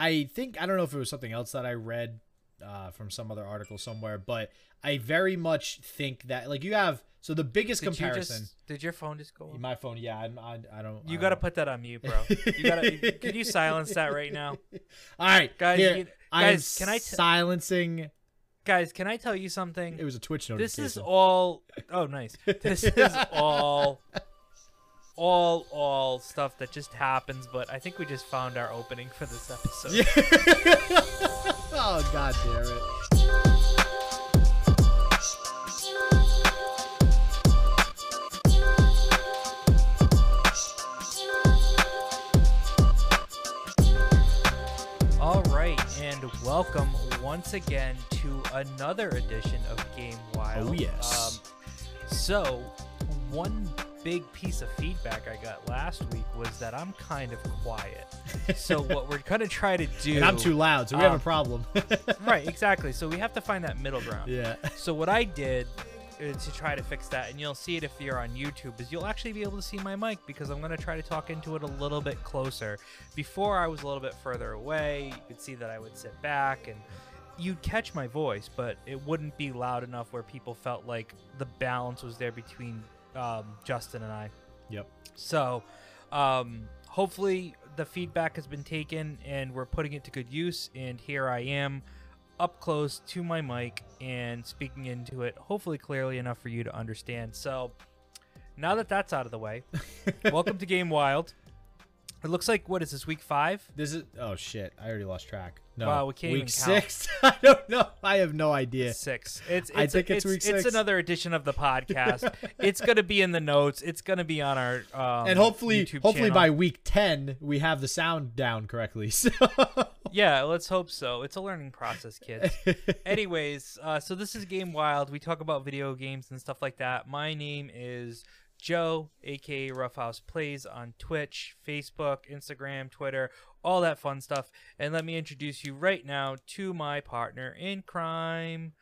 I think I don't know if it was something else that I read uh, from some other article somewhere, but I very much think that like you have so the biggest Did you comparison. just- did your phone just go? off? My phone, yeah, I'm, I, I don't. You got to put that on mute, bro. You got to. Can you silence that right now, All right, guys? Here, you- I'm guys, can I t- silencing? guys, can I tell you something? It was a Twitch notification. This is all. Oh, nice. This is all. All, all stuff that just happens, but I think we just found our opening for this episode. Yeah. oh god damn it. All right, and welcome once again to another edition of Game Wild. Oh, yes. Um, so, one big piece of feedback I got last week was that I'm kind of quiet. so what we're gonna try to do, And I'm too loud, so we have a um, problem. right, exactly. So we have to find that middle ground. yeah. So what I did uh, to try to fix that, and you'll see it if you're on YouTube, is you'll actually be able to see my mic because I'm going to try to talk into it a little bit closer. Before I was a little bit further away, you could see that I would sit back and you'd catch my voice, but it wouldn't be loud enough where people felt like the balance was there between um, Justin and I. Yep. So, um, hopefully the feedback has been taken and we're putting it to good use. And here I am, up close to my mic and speaking into it, hopefully clearly enough for you to understand. So, now that that's out of the way, welcome to Game Wild. It looks like what is this week five? This is oh shit! I already lost track. No, Wow, we can't week six. I don't know. I have no idea. Six. It's, it's I think it's week six. It's another edition of the podcast. it's gonna be in the notes. It's gonna be on our um, and hopefully, YouTube hopefully channel. by week ten we have the sound down correctly. So Yeah, let's hope so. It's a learning process, kids. Anyways, uh, so this is Game Wild. We talk about video games and stuff like that. My name is Joe, aka Roughhouse Plays on Twitch, Facebook, Instagram, Twitter, all that fun stuff. And let me introduce you right now to my partner in crime,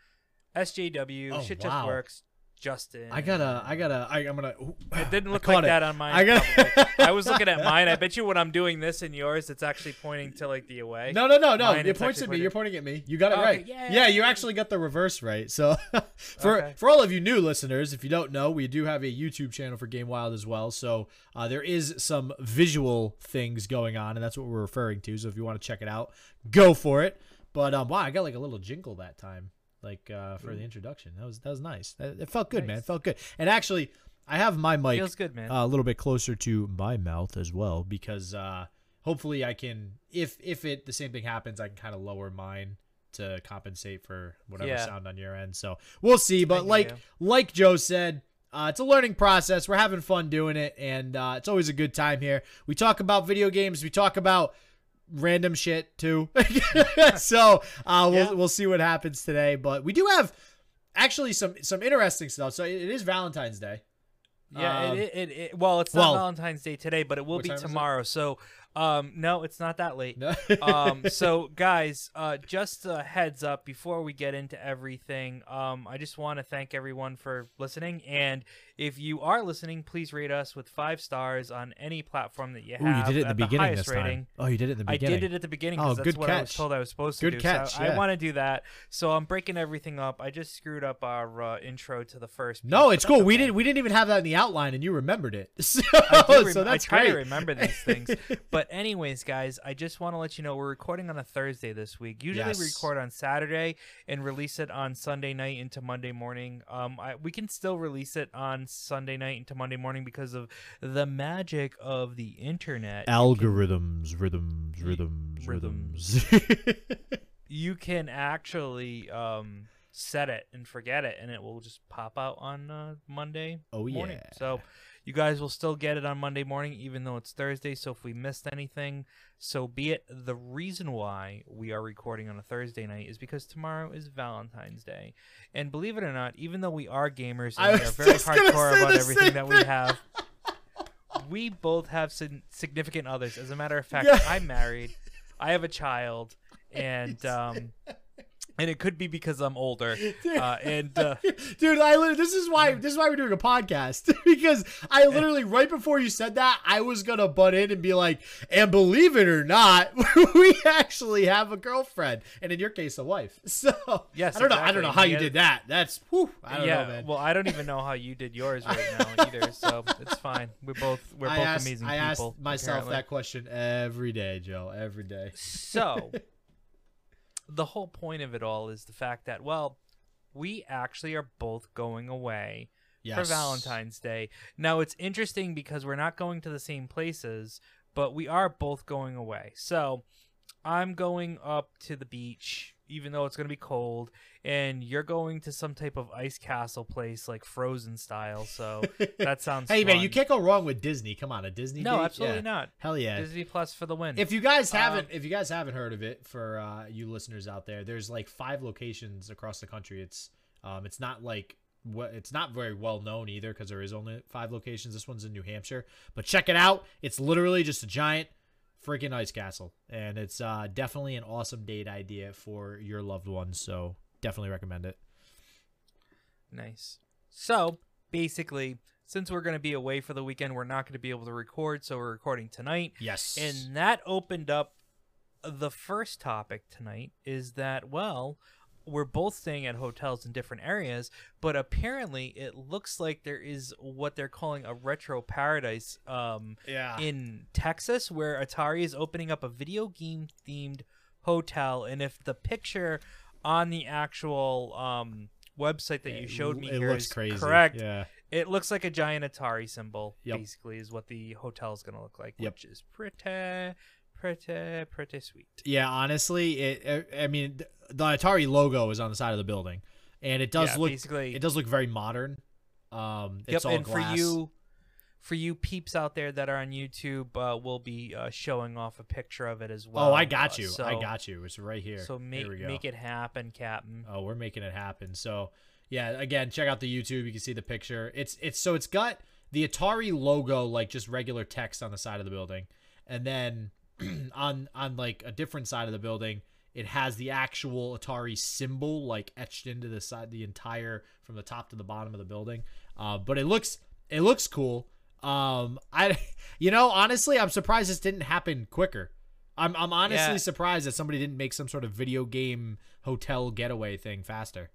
SJW. Oh, Shit wow. just works. Justin. I gotta, I gotta, I, I'm gonna. It didn't look like it. that on mine. I got. I was looking at mine. I bet you when I'm doing this in yours, it's actually pointing to like the away. No, no, no, no. Mine, It points at me. pointed- You're pointing at me. You got it Okay, right. yay. Yeah, you actually got the reverse right. So, for Okay. for all of you new listeners, if you don't know, we do have a YouTube channel for Game Wild as well. So uh, there is some visual things going on, and that's what we're referring to. So if you want to check it out, go for it. But um, wow, I got like a little jingle that time, like uh, for the introduction. That was that was nice. That- It felt good, man. It felt good. And actually, I have my mic Feels good, man. uh, a little bit closer to my mouth as well because uh, hopefully I can if if it the same thing happens I can kind of lower mine to compensate for whatever Yeah. sound on your end. So we'll see. But hear like you. like Joe said. Uh, it's a learning process. We're having fun doing it, and uh, it's always a good time here. We talk about video games. We talk about random shit too. so uh, we'll Yeah. we'll see what happens today. But we do have actually some some interesting stuff. So it is Valentine's Day. Yeah, Um, it, it, it, well, it's not well- Valentine's Day today, but it will be time is it? tomorrow. So, um, no, it's not that late. No. um, so guys, uh, just a heads up before we get into everything. Um, I just want to thank everyone for listening, and if you are listening, please rate us with five stars on any platform that you Ooh, you did it in the beginning highest this time. rating. Oh, you did it in the beginning? I beginning. did it at the beginning Oh, because that's good what I was catch. told I was supposed Good to do. catch, So yeah. I want to do that. So I'm breaking everything up. I just screwed up our uh, intro to the first. No, piece, it's but that's cool. We okay. didn't. We didn't even have that in the outline, and you remembered it. So, I, do rem- so that's I try great. to remember these things. But anyways, guys, I just want to let you know we're recording on a Thursday this week. Usually we Yes. record on Saturday and release it on Sunday night into Monday morning. Um, I, we can still release it on Sunday night into Monday morning because of the magic of the internet. You can- Algorithms, rhythms, rhythms, Rhythms. rhythms. You can actually um, set it and forget it, and it will just pop out on uh, Monday oh yeah. So you guys will still get it on Monday morning, even though it's Thursday. So if we missed anything, so be it. The reason why we are recording on a Thursday night is because tomorrow is Valentine's Day. And believe it or not, even though we are gamers I and we are very hardcore about everything that we have, we both have sig- significant others. As a matter of fact, Yeah. I'm married, I have a child, and um, and it could be because I'm older. Uh, and uh, Dude, I literally, this is why this is why we're doing a podcast because I literally right before you said that I was gonna butt in and be like, and believe it or not, we actually have a girlfriend, and in your case, a wife. So Yes, I don't know. I don't know how you did that. That's whew, I don't yeah, know, man. well, I don't even know how you did yours right now either, so it's fine. We're both we're I both asked, amazing I people. asked myself apparently. that question every day, Joe. Every day. So, the whole point of it all is the fact that, well, we actually are both going away Yes. for Valentine's Day. Now, it's interesting because we're not going to the same places, but we are both going away. So, I'm going up to the beach, even though it's going to be cold, and you're going to some type of ice castle place, like Frozen style. So, that sounds Hey man, you can't go wrong with Disney. Come on, a Disney. No, date? absolutely Yeah. not. Hell yeah. Disney Plus for the win. If you guys haven't, Um, if you guys haven't heard of it, for uh, you listeners out there, there's like five locations across the country. It's um, it's not like what it's not very well known either because there is only five locations. This one's in New Hampshire, but check it out. It's literally just a giant freaking ice castle, and it's uh, definitely an awesome date idea for your loved ones. So definitely recommend it. Nice. So basically, since we're going to be away for the weekend, we're not going to be able to record, so we're recording tonight. Yes, And that opened up the first topic tonight is that, well, we're both staying at hotels in different areas, but apparently it looks like there is what they're calling a retro paradise um, yeah, in Texas where Atari is opening up a video game themed hotel. And if the picture on the actual um, website that you showed me it here looks is crazy. correct, Yeah, it looks like a giant Atari symbol, Yep. basically, is what the hotel is going to look like, Yep. which is pretty, pretty, pretty sweet. Yeah, honestly, it. I mean, the Atari logo is on the side of the building, and it does Yeah, look. basically. It does look very modern. Um, Yep, it's all and glass. for you, for you peeps out there that are on YouTube, uh, we'll be uh, showing off a picture of it as well. oh, I got Uh, you. so, I got you. It's right here. So make Here make it happen, Captain. Oh, we're making it happen. So yeah, again, check out the YouTube. You can see the picture. It's it's so it's got the Atari logo like just regular text on the side of the building, and then on on like a different side of the building, it has the actual Atari symbol like etched into the side, the entire from the top to the bottom of the building. Uh, but it looks it looks cool. Um, I you know honestly, I'm surprised this didn't happen quicker. I'm I'm honestly Yeah. surprised that somebody didn't make some sort of video game hotel getaway thing faster.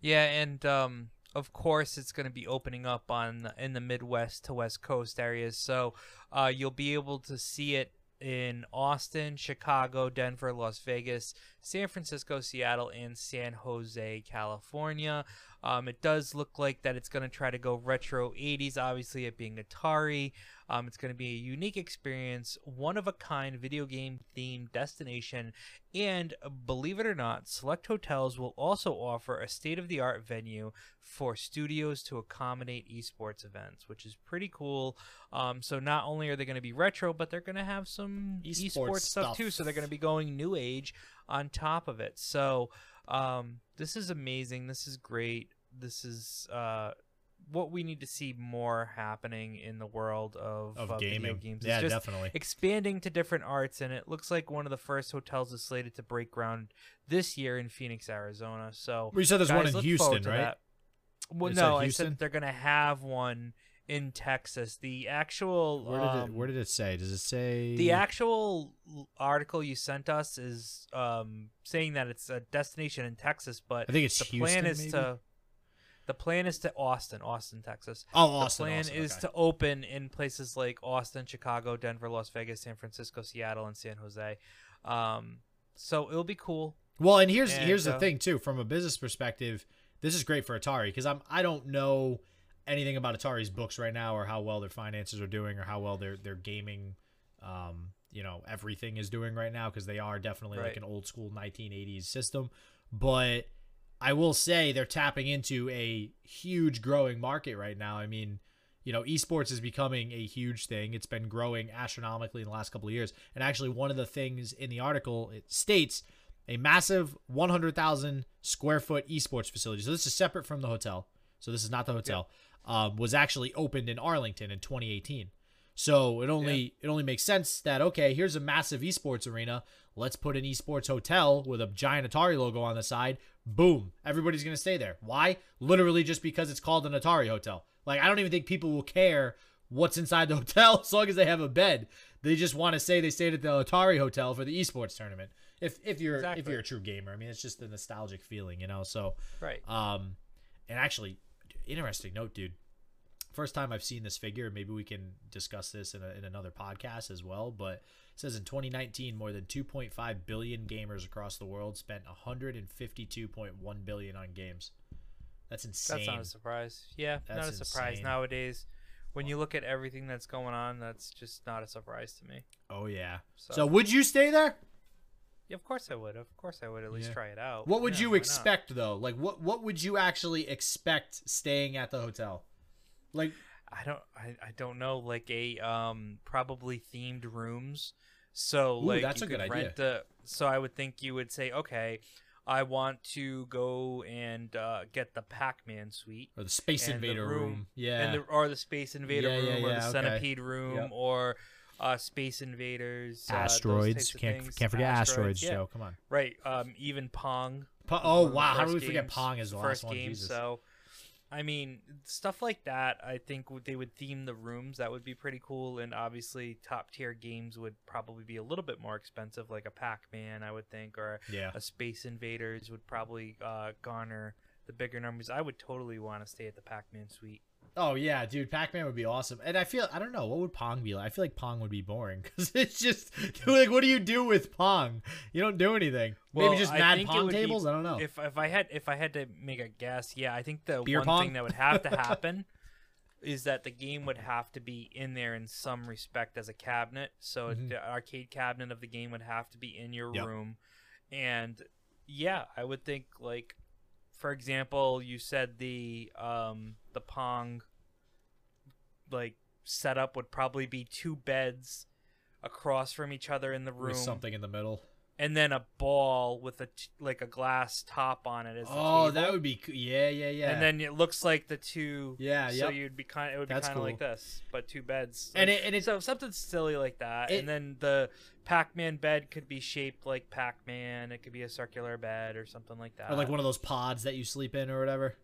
Yeah, and um, of course it's going to be opening up on in the Midwest to West Coast areas, so uh, you'll be able to see it in Austin, Chicago, Denver, Las Vegas, San Francisco, Seattle, and San Jose, California. Um, it does look like that it's going to try to go retro 80s, obviously it being Atari. Um, it's going to be a unique experience, one of a kind video game themed destination, and believe it or not, select hotels will also offer a state of the art venue for studios to accommodate esports events, which is pretty cool. Um, so not only are they going to be retro, but they're going to have some Esports esports, stuff, stuff. too. So they're going to be going new age on top of it. So um, this is amazing. This is great. This is uh, what we need to see more happening in the world of, of uh, video gaming. games. It's Yeah, definitely. expanding to different arts, and it looks like one of the first hotels is slated to break ground this year in Phoenix, Arizona. So We said there's one in Houston, right? that. Well, It no, I said they're gonna have one in Texas. The actual Where did it um, Where did it say? Does it say the actual article you sent us is um, saying that it's a destination in Texas, but I think it's the Houston. plan is maybe? to the plan is to Austin, Austin, Texas. Oh, Austin. the plan Austin, is okay. to open in places like Austin, Chicago, Denver, Las Vegas, San Francisco, Seattle, and San Jose. Um, so it'll be cool. Well, and here's and, here's the uh, thing too. From a business perspective, this is great for Atari because I'm I don't know anything about Atari's books right now or how well their finances are doing or how well their their gaming, um, you know, everything is doing right now because they are definitely like an old school 1980s system. But I will say they're tapping into a huge growing market right now. I mean, you know, esports is becoming a huge thing. It's been growing astronomically in the last couple of years. And actually, one of the things in the article it states a massive 100,000 square foot esports facility. So this is separate from the hotel. So this is not the hotel. Um, was actually opened in Arlington in 2018. So it only it only makes sense that okay, here's a massive esports arena. Let's put an esports hotel with a giant Atari logo on the side. Boom, everybody's gonna stay there. Why? Literally just because it's called an Atari hotel. Like I don't even think people will care what's inside the hotel as long as they have a bed. They just want to say they stayed at the Atari hotel for the esports tournament. If if you're if you're a true gamer, I mean it's just a nostalgic feeling, you know. So Right. um, and actually, interesting note, dude. First time I've seen this figure. Maybe we can discuss this in, a, in another podcast as well. But says in 2019, more than 2.5 billion gamers across the world spent 152.1 billion on games. That's insane. That's not a surprise. Yeah, that's not a surprise insane. nowadays. When you look at everything that's going on, that's just not a surprise to me. oh yeah. So, So, would you stay there? yeah, of course I would. Of course I would at least Yeah. try it out. What would Yeah, you why not? expect though? Like what what would you actually expect staying at the hotel? Like I don't. I, I don't know. Like a um probably themed rooms. So Ooh, like that's you a good could idea. rent the. So I would think you would say, okay, I want to go and uh, get the Pac-Man suite. or the Space And the Invader room. room- Yeah. and the, or the Space Invader Yeah, yeah, room, or the okay. Centipede room, Yep. or uh, Space Invaders, uh, asteroids. types of Can't things. can't forget asteroids, yeah. Joe. Come on. Right. Um, even Pong. Po- was oh one of the wow, how do we first forget Pong as the first last one? game? Jesus. So, I mean, stuff like that. I think they would theme the rooms. That would be pretty cool. And obviously, top tier games would probably be a little bit more expensive, like a Pac-Man, I would think, or yeah. a Space Invaders would probably uh, garner the bigger numbers. I would totally want to stay at the Pac-Man suite. Oh yeah, dude, Pac-Man would be awesome. And I feel I don't know what would Pong be like. I feel like Pong would be boring because it's just like what do you do with Pong? You don't do anything. Well, Maybe just mad Pong would be- tables. I don't know. If if I had if I had to make a guess, yeah, I think the Beer one pong? thing that would have to happen is that the game would have to be in there in some respect as a cabinet. So Mhm. the arcade cabinet of the game would have to be in your Yep. room. And yeah, I would think like for example, you said the um the Pong like setup would probably be two beds across from each other in the room With something in the middle. and then a ball with a t- like a glass top on it as Oh, that would be yeah, yeah, yeah. And then it looks like the two. yeah, yeah. So yep. you'd be kind. It would be kind of like this, but two beds. And Like, it and it's so something silly like that, It- and then the Pac-Man bed could be shaped like Pac-Man. It could be a circular bed or something like that. or like one of those pods that you sleep in or whatever.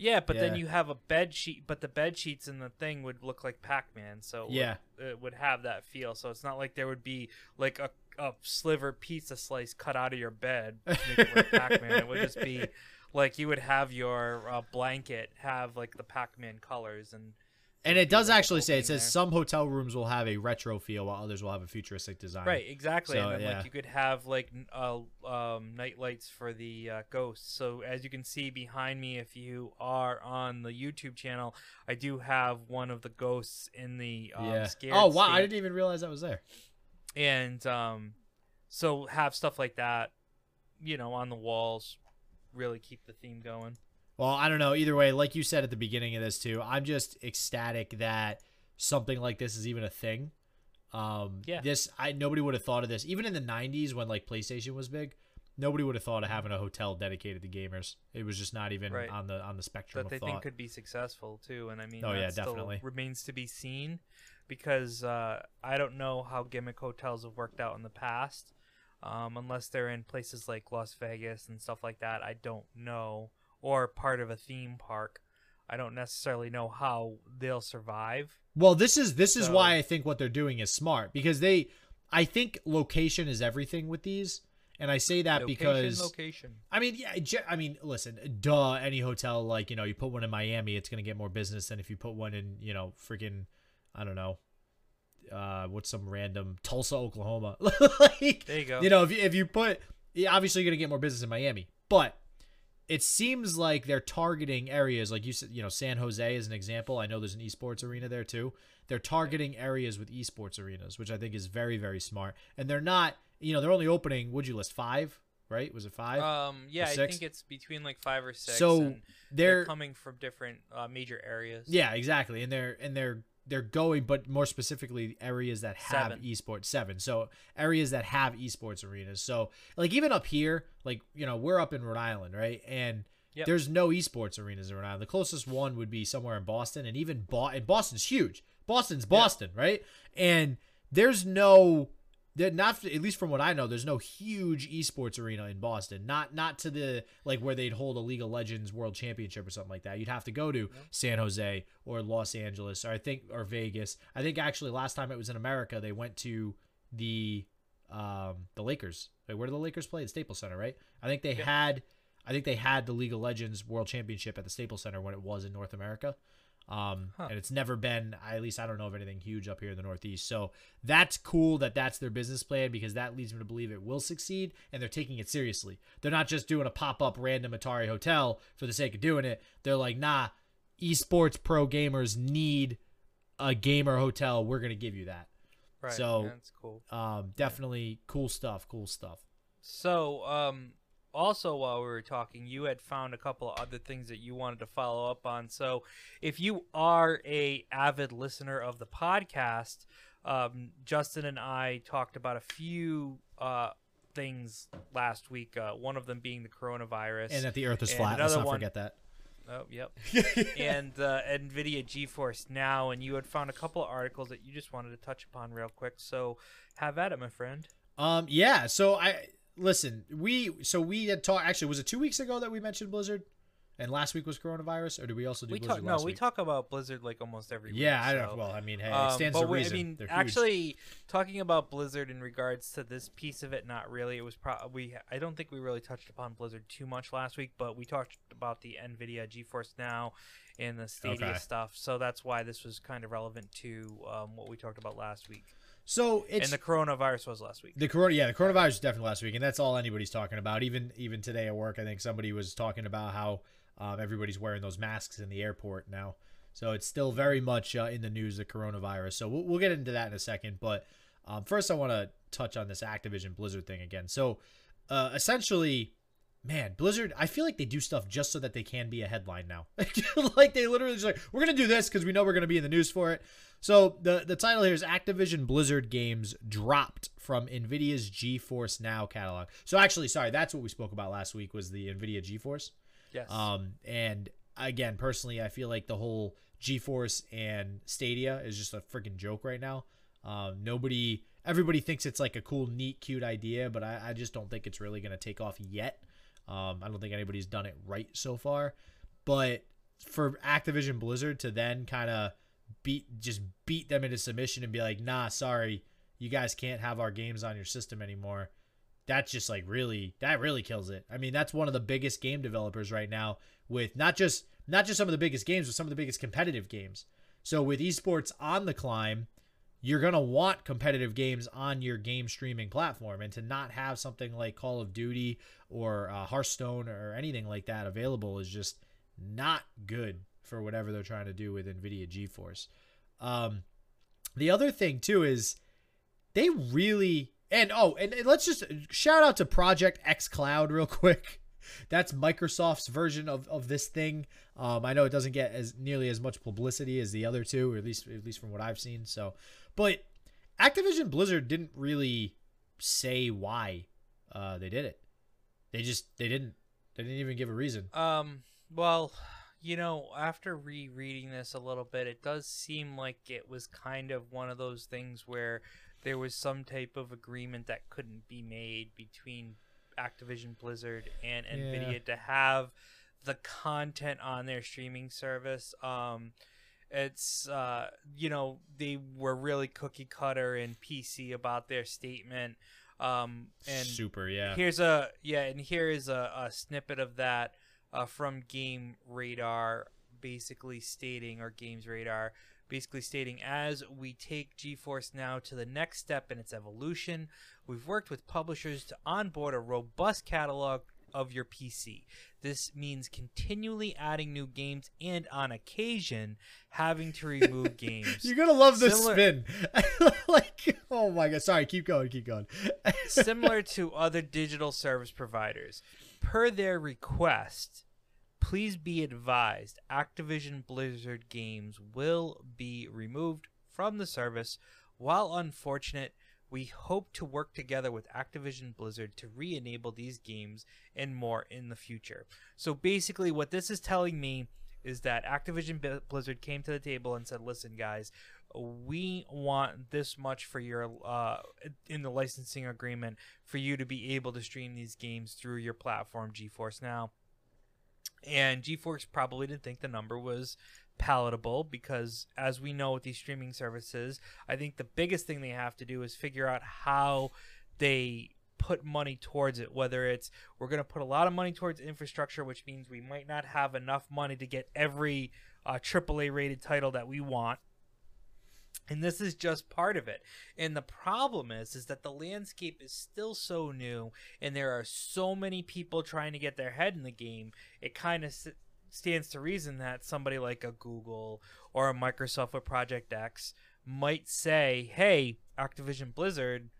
Yeah, but then you have a bed sheet, but the bed sheets in the thing would look like Pac-Man. So it would- Yeah. it would have that feel. So it's not like there would be like a, a sliver pizza slice cut out of your bed to make it like Pac-Man. It would just be like you would have your uh, blanket have like the Pac-Man colors and And it does actually say it says there. some hotel rooms will have a retro feel while others will have a futuristic design. right exactly. So, and then yeah. like you could have like uh, um, night lights for the uh, ghosts. So as you can see behind me, if you are on the YouTube channel, I do have one of the ghosts in the um, yeah. scared Oh wow, I didn't even realize that was there. and um, so have stuff like that, you know, on the walls, really keep the theme going. Well, I don't know. Either way, like you said at the beginning of this too, I'm just ecstatic that something like this is even a thing. Um, Yeah. This I nobody would have thought of this even in the '90s when like PlayStation was big. Nobody would have thought of having a hotel dedicated to gamers. It was just not even Right. on the on the spectrum that they of think could be successful too. And I mean, Oh, yeah, still definitely. remains to be seen because uh, I don't know how gimmick hotels have worked out in the past. Um, unless they're in places like Las Vegas and stuff like that, I don't know. Or part of a theme park, I don't necessarily know how they'll survive. Well, this is this is So- why I think what they're doing is smart because they, I think location is everything with these, and I say that location, because location. I mean, yeah, I mean, listen, duh. Any hotel, like you know, you put one in Miami, it's gonna get more business than if you put one in, you know, freaking, I don't know, uh, what's some random Tulsa, Oklahoma. like, There you go. you know, if you, if you put, yeah, obviously you're gonna get more business in Miami, but it seems like they're targeting areas like you said, you know, San Jose is an example. I know there's an esports arena there too. They're targeting areas with esports arenas, which I think is very, very smart. And they're not, you know, they're only opening. Would you list five? Right? Was it five? Um, yeah, I think it's between like five or six. So, and they're, they're coming from different uh, major areas. Yeah, exactly. And they're and they're they're going, but more specifically, areas that have Seven. esports seven. So areas that have esports arenas. So like even up here, like you know, we're up in Rhode Island, right? And Yep. there's no esports arenas in Rhode Island. The closest one would be somewhere in Boston, and even Bo- and Boston's huge. Boston's Boston, right? And there's no not at least from what I know, there's no huge esports arena in Boston. Not not to the like where they'd hold a League of Legends World Championship or something like that. You'd have to go to San Jose or Los Angeles or I think or Vegas. I think actually last time it was in America, they went to the um the Lakers. Wait, where do the Lakers play? The Staples Center, right? I think they had I think they had the League of Legends World Championship at the Staples Center when it was in North America. Um, Huh. and it's never been, at least I don't know of anything huge up here in the Northeast. So that's cool that that's their business plan because that leads me to believe it will succeed and they're taking it seriously. They're not just doing a pop up random Atari hotel for the sake of doing it. They're like, nah, esports pro gamers need a gamer hotel. We're going to give you that. Right. So- that's cool. Um, definitely cool stuff. Cool stuff. So, um, also while we were talking, you had found a couple of other things that you wanted to follow up on. So, if you are a avid listener of the podcast, um, Justin and I talked about a few uh, things last week. Uh, one of them being the coronavirus. And that the earth is flat. Let's not one- forget that. Oh, yep. and uh, NVIDIA GeForce Now, and you had found a couple of articles that you just wanted to touch upon real quick. So, have at it, my friend. Um, yeah. So I listen. We so we had talked. Actually, was it two weeks ago that we mentioned Blizzard, and last week was coronavirus, or did we also do We Blizzard talk no, we week? talk about Blizzard like almost every week. yeah, I don't. Well, I mean, hey, it Um, stands but to reason. I mean, actually, talking about Blizzard in regards to this piece of it, not really. It was probably I don't think we really touched upon Blizzard too much last week, but we talked about the Nvidia GeForce Now and the Stadia Okay. stuff. So that's why this was kind of relevant to um, what we talked about last week. So it's and the coronavirus was last week. The corona, yeah, the coronavirus was definitely last week, and that's all anybody's talking about. Even even today at work, I think somebody was talking about how um, everybody's wearing those masks in the airport now. So it's still very much uh, in the news, the coronavirus. So we'll, we'll get into that in a second. But um, first, I want to touch on this Activision Blizzard thing again. So uh, essentially, man, Blizzard, I feel like they do stuff just so that they can be a headline now. like they literally just like, we're gonna do this because we know we're gonna be in the news for it. So the the title here is Activision Blizzard games dropped from Nvidia's GeForce Now catalog. So actually, sorry, that's what we spoke about last week was the Nvidia GeForce. yes. Um, and again, personally, I feel like the whole GeForce and Stadia is just a freaking joke right now. Um, nobody, everybody thinks it's like a cool, neat, cute idea, but I, I just don't think it's really going to take off yet. Um, I don't think anybody's done it right so far. But for Activision Blizzard to then kind of beat, just beat them into submission and be like, nah, sorry, you guys can't have our games on your system anymore that's just like really that really kills it. I mean, that's one of the biggest game developers right now with not just not just some of the biggest games, but some of the biggest competitive games. So with esports on the climb, you're going to want competitive games on your game streaming platform and to not have something like Call of Duty or uh, Hearthstone or anything like that available is just not good for whatever they're trying to do with Nvidia GeForce. Um, the other thing too is they really and oh and, and let's just shout out to project x cloud real quick. That's microsoft's version of, of this thing. Um, i know it doesn't get as nearly as much publicity as the other two or at least at least from what i've seen. So but activision blizzard didn't really say why uh, they did it they just they didn't they didn't even give a reason Um, well, you know, after rereading this a little bit, it does seem like it was kind of one of those things where there was some type of agreement that couldn't be made between Activision Blizzard and Yeah. Nvidia to have the content on their streaming service. Um, it's uh, you know, they were really cookie cutter and PC about their statement. Um, and super yeah Here's a yeah, and here is a, a snippet of that uh, from Game Radar, basically stating or Games Radar, basically stating as we take GeForce Now to the next step in its evolution, we've worked with publishers to onboard a robust catalog of your PC. This means continually adding new games and on occasion having to remove games. you're gonna love this Similar- spin like oh my god sorry keep going keep going similar to other digital service providers. Per their request, please be advised Activision Blizzard games will be removed from the service. While unfortunate, we hope to work together with Activision Blizzard to re enable these games and more in the future. So basically, what this is telling me is that Activision Blizzard came to the table and said, "Listen, guys, we want this much for your uh, in the licensing agreement for you to be able to stream these games through your platform, GeForce Now." And GeForce probably didn't think the number was palatable because, as we know with these streaming services, I think the biggest thing they have to do is figure out how they put money towards it. Whether it's we're going to put a lot of money towards infrastructure, which means we might not have enough money to get every uh, AAA rated title that we want. And this is just part of it. And the problem is is that the landscape is still so new and there are so many people trying to get their head in the game. It kind of stands to reason that somebody like a Google or a Microsoft with Project X might say, "Hey, Activision Blizzard,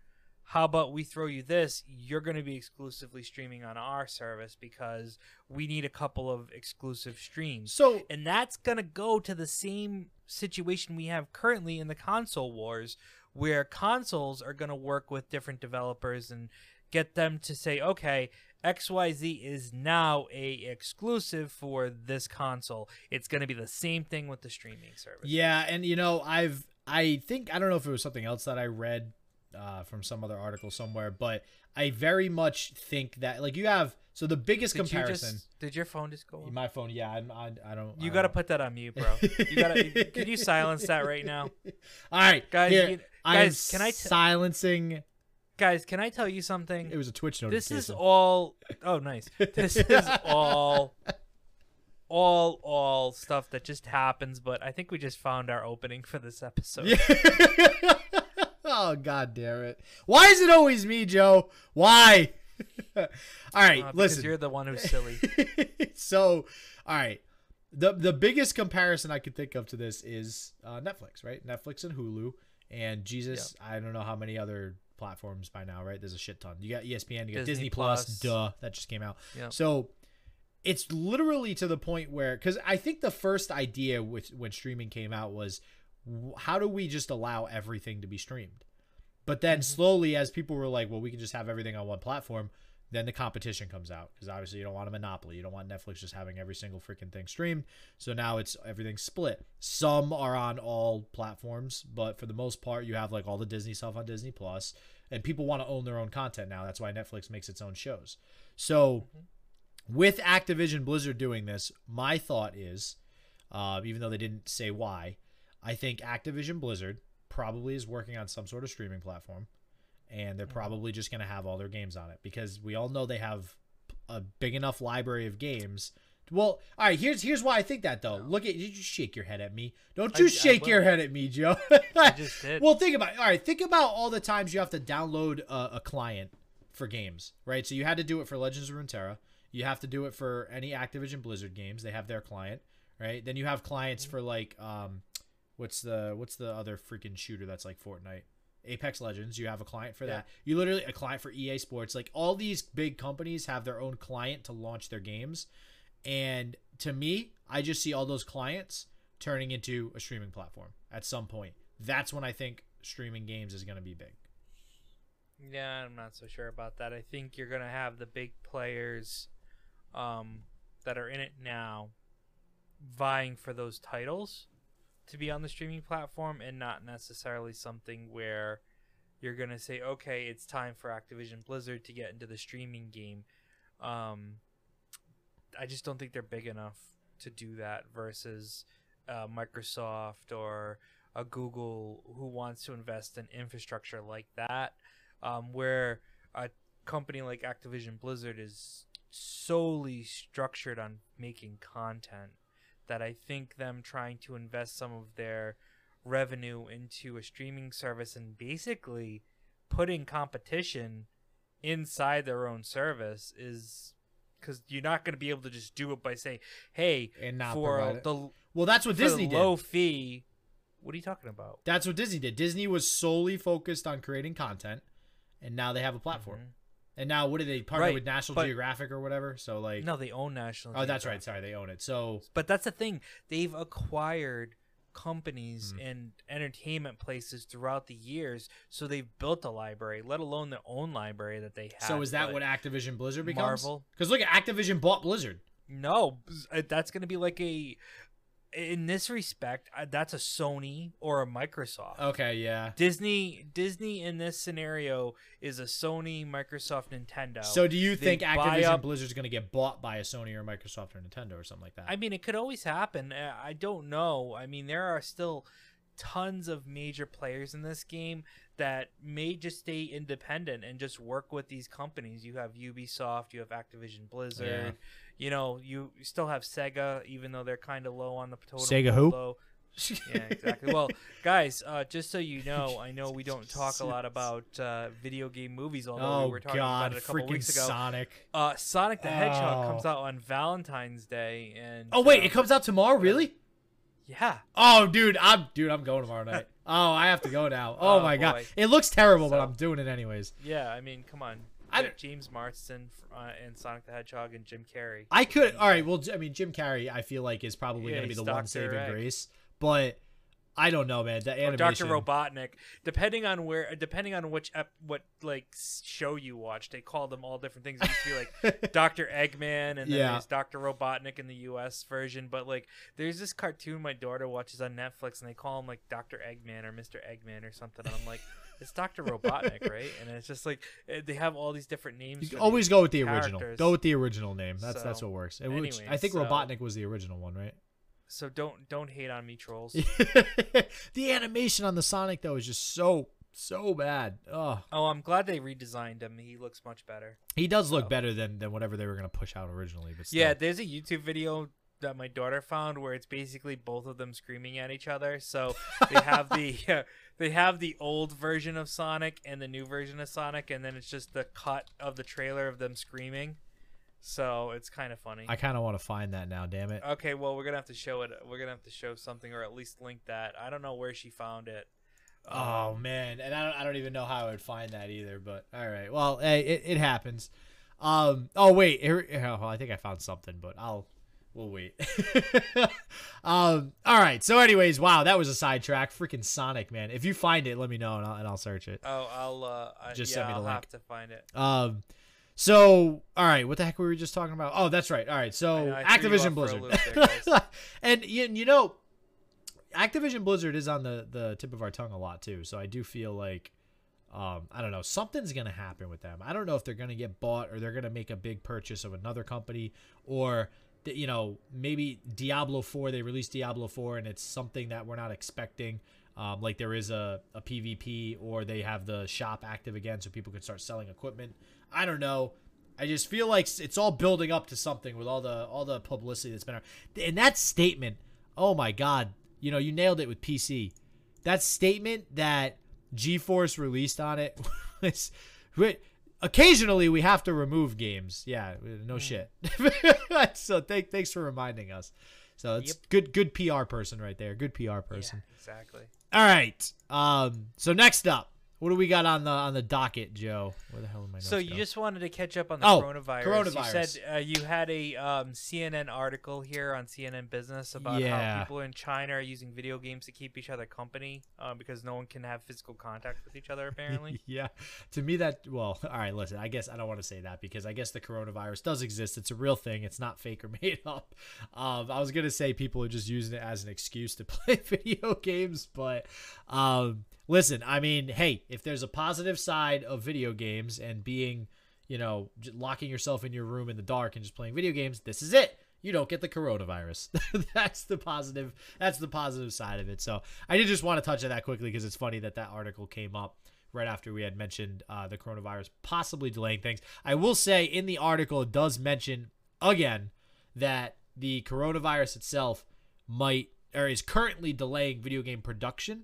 how about we throw you this? You're going to be exclusively streaming on our service because we need a couple of exclusive streams." So and that's going to go to the same situation we have currently in the console wars where consoles are going to work with different developers and get them to say okay xyz is now a exclusive for this console it's going to be the same thing with the streaming service Yeah, and you know, I've I think I don't know if it was something else that I read uh, from some other article somewhere, but I very much think that like you have so the biggest did comparison. you just did your phone just go off? My phone, yeah, I'm, I, I don't. you got to put that on mute bro you got to can you silence that right now All right, Guys, here, you- I'm can I t- silencing? Guys can i tell you something It was a Twitch note. this is all oh nice this is all all all stuff that just happens but i think we just found our opening for this episode Yeah. oh god damn it! Why is it always me, Joe? Why? all right, Uh, because listen. you're the one who's silly so, all right. The the biggest comparison I could think of to this is uh, Netflix, right? Netflix and Hulu, and Jesus, I don't know how many other platforms by now, right? There's a shit ton. You got ESPN, you got Disney Disney, Plus, Plus. duh, that just came out. Yep. So it's literally to the point where, because I think the first idea with when streaming came out was, how do we just allow everything to be streamed? But then Mm-hmm. slowly, as people were like, well, we can just have everything on one platform, then the competition comes out because obviously you don't want a monopoly. You don't want Netflix just having every single freaking thing streamed. So now it's everything's split. Some are on all platforms, but for the most part, you have like all the Disney stuff on Disney Plus, and people want to own their own content now. That's why Netflix makes its own shows. So with Activision Blizzard doing this, my thought is, uh, even though they didn't say why, I think Activision Blizzard probably is working on some sort of streaming platform, and they're probably just going to have all their games on it because we all know they have a big enough library of games. Well, all right. Here's here's why I think that though. Look at you. Shake your head at me. Don't you I shake your head at me, Joe. i just did Well, think about it. All right, think about all the times you have to download a, a client for games, right? So you had to do it for Legends of Runeterra. You have to do it for any Activision Blizzard games. They have their client, right? Then you have clients for like um what's the what's the other freaking shooter that's like Fortnite? Apex Legends, you have a client for Yeah. that. You literally a client for EA Sports. Like all these big companies have their own client to launch their games. And to me, I just see all those clients turning into a streaming platform at some point. That's when I think streaming games is going to be big. yeah i'm not so sure about that i think you're gonna have the big players um that are in it now vying for those titles to be on the streaming platform and not necessarily something where you're going to say okay it's time for Activision Blizzard to get into the streaming game. Um I just don't think they're big enough to do that versus uh, Microsoft or a Google who wants to invest in infrastructure like that um, where a company like Activision Blizzard is solely structured on making content that I think them trying to invest some of their revenue into a streaming service and basically putting competition inside their own service is because you're not going to be able to just do it by saying, "Hey, And not for the Well, that's what Disney did. low fee." What are you talking about? That's what Disney did. Disney was solely focused on creating content, and now they have a platform. Mhm. And now, what do they partner Right, with National but- Geographic or whatever? So like, No, they own National. oh, that's right. Sorry, they own it. So But that's the thing. They've acquired companies Mhm. and entertainment places throughout the years, so they've built a library, let alone their own library that they have. so is that what Activision Blizzard becomes? Marvel. Because look at Activision bought Blizzard. No, uh, that's going to be like a. In this respect, that's a Sony or a Microsoft. Okay, yeah. Disney, Disney in this scenario is a Sony, Microsoft, Nintendo. So do you They think Activision up- Blizzard's going to get bought by a Sony or Microsoft or Nintendo or something like that? I mean, it could always happen. Uh, I don't know. I mean, there are still tons of major players in this game that may just stay independent and just work with these companies. You have Ubisoft, you have Activision Blizzard. Yeah. You know, you you still have Sega, even though they're kind of low on the totem Sega who? though. yeah, exactly. Well, guys, uh, just so you know, I know we don't talk a lot about uh, video game movies, although oh we were talking God, about it a couple weeks ago. Sonic! Uh, Sonic the Hedgehog Oh. comes out on Valentine's Day, and Oh wait, um, it comes out tomorrow, really? Yeah, Oh, dude, I'm dude, I'm going tomorrow night. Oh, I have to go now. Oh, Oh, my god, it looks terrible, but I'm doing it anyways. yeah. I mean, come on. I You don't- James Marsden uh, and Sonic the Hedgehog and Jim Carrey. I could. All right. Well, I mean, Jim Carrey, I feel like is probably Yeah, going to be the one saving Egg. grace, but I don't know, man. The animation. Dr. Robotnik, depending on where, depending on which ep, what like show you watch, they call them all different things. It used to be like Dr. Eggman, and then Yeah. there's Dr. Robotnik in the U.S. version. But like, there's this cartoon my daughter watches on Netflix, and they call him like Dr. Eggman or Mr. Eggman or something. And I'm like, it's Dr. Robotnik, right? And it's just like eh, they have all these different names. Always go with the original. Go with the original name. That's that's what works. And which- I think so- Robotnik was the original one, right? So don't don't hate on me, trolls. the animation on the Sonic though is just so so bad. Oh, Oh, I'm glad they redesigned him. He looks much better. he does look better than than whatever they were gonna push out originally. But still. Yeah, there's a YouTube video that my daughter found where it's basically both of them screaming at each other. So they have the they have the old version of Sonic and the new version of Sonic, and then it's just the cut of the trailer of them screaming. So it's kind of funny. I kind of want to find that now. Damn it. Okay, well we're gonna have to show it. We're gonna have to show something or at least link that. I don't know where she found it. Oh Um, man, and I don't, I don't even know how I would find that either. But all right, well, hey, it, it happens. Um. Oh wait, here, here- well, I think I found something, but I'll we'll wait. um. All right. So, anyways, wow, that was a sidetrack. Freaking Sonic, man. If you find it, let me know and I'll, and I'll search it. Oh, I'll uh, Just yeah, send me the I'll link. have to find it. Um. So, all right, what the heck were we just talking about? Oh, that's right. All right, so I I Activision off for a Blizzard, there, and you, you know, Activision Blizzard is on the the tip of our tongue a lot too. So I do feel like, um, I don't know, something's gonna happen with them. I don't know if they're gonna get bought or they're gonna make a big purchase of another company or. You know, maybe Diablo 4, they released Diablo 4 and it's something that we're not expecting. Um, like there is a, a PvP or they have the shop active again so people can start selling equipment. I don't know. I just feel like it's all building up to something with all the all the publicity that's been out. And that statement, oh my god, you know, you nailed it with PC. That statement that GeForce released on it was occasionally we have to remove games. Yeah, no shit. so thank, thanks for reminding us. So it's Yep. good good PR person right there. Good PR person. Yeah, exactly. All right. Um so next up, what do we got on the on the docket, Joe? Where the hell am I? So you just wanted to catch up on the Oh, coronavirus. coronavirus. You said uh, you had a um, CNN article here on CNN Business about Yeah. how people in China are using video games to keep each other company uh, because no one can have physical contact with each other. Apparently, yeah. To me, that well, all right. Listen, I guess I don't want to say that because I guess the coronavirus does exist. It's a real thing. It's not fake or made up. Um, I was gonna say people are just using it as an excuse to play video games, but um, listen. I mean, hey, if there's a positive side of video games and being, you know, locking yourself in your room in the dark and just playing video games, this is it. You don't get the coronavirus. that's the positive. That's the positive side of it. So I did just want to touch on that quickly because it's funny that that article came up right after we had mentioned uh, the coronavirus possibly delaying things. I will say in the article it does mention again that the coronavirus itself might or is currently delaying video game production,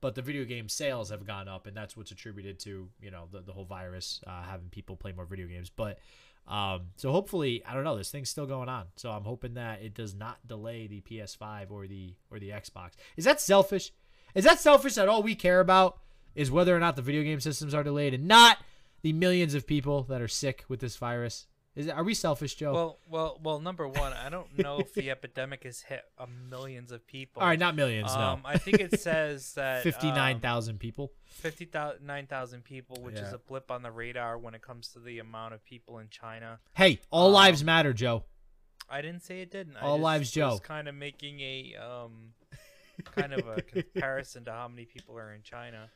but the video game sales have gone up, and that's what's attributed to you know the, the whole virus uh, having people play more video games. But um, so hopefully, I don't know, this thing's still going on. So I'm hoping that it does not delay the PS5 or the or the Xbox. Is that selfish? Is that selfish that all we care about is whether or not the video game systems are delayed and not the millions of people that are sick with this virus? Is it, are we selfish, Joe? well, well, well. Number one, I don't know if the epidemic has hit uh, millions of people. all right, not millions, Um, no. I think it says that Fifty-nine um, people. 59,000 people, which is a blip on the radar when it comes to the amount of people in China. Hey, all um, lives matter, Joe. I didn't say it didn't. I All just Lives Joe. Was kind of making a um, kind of a comparison to how many people are in China.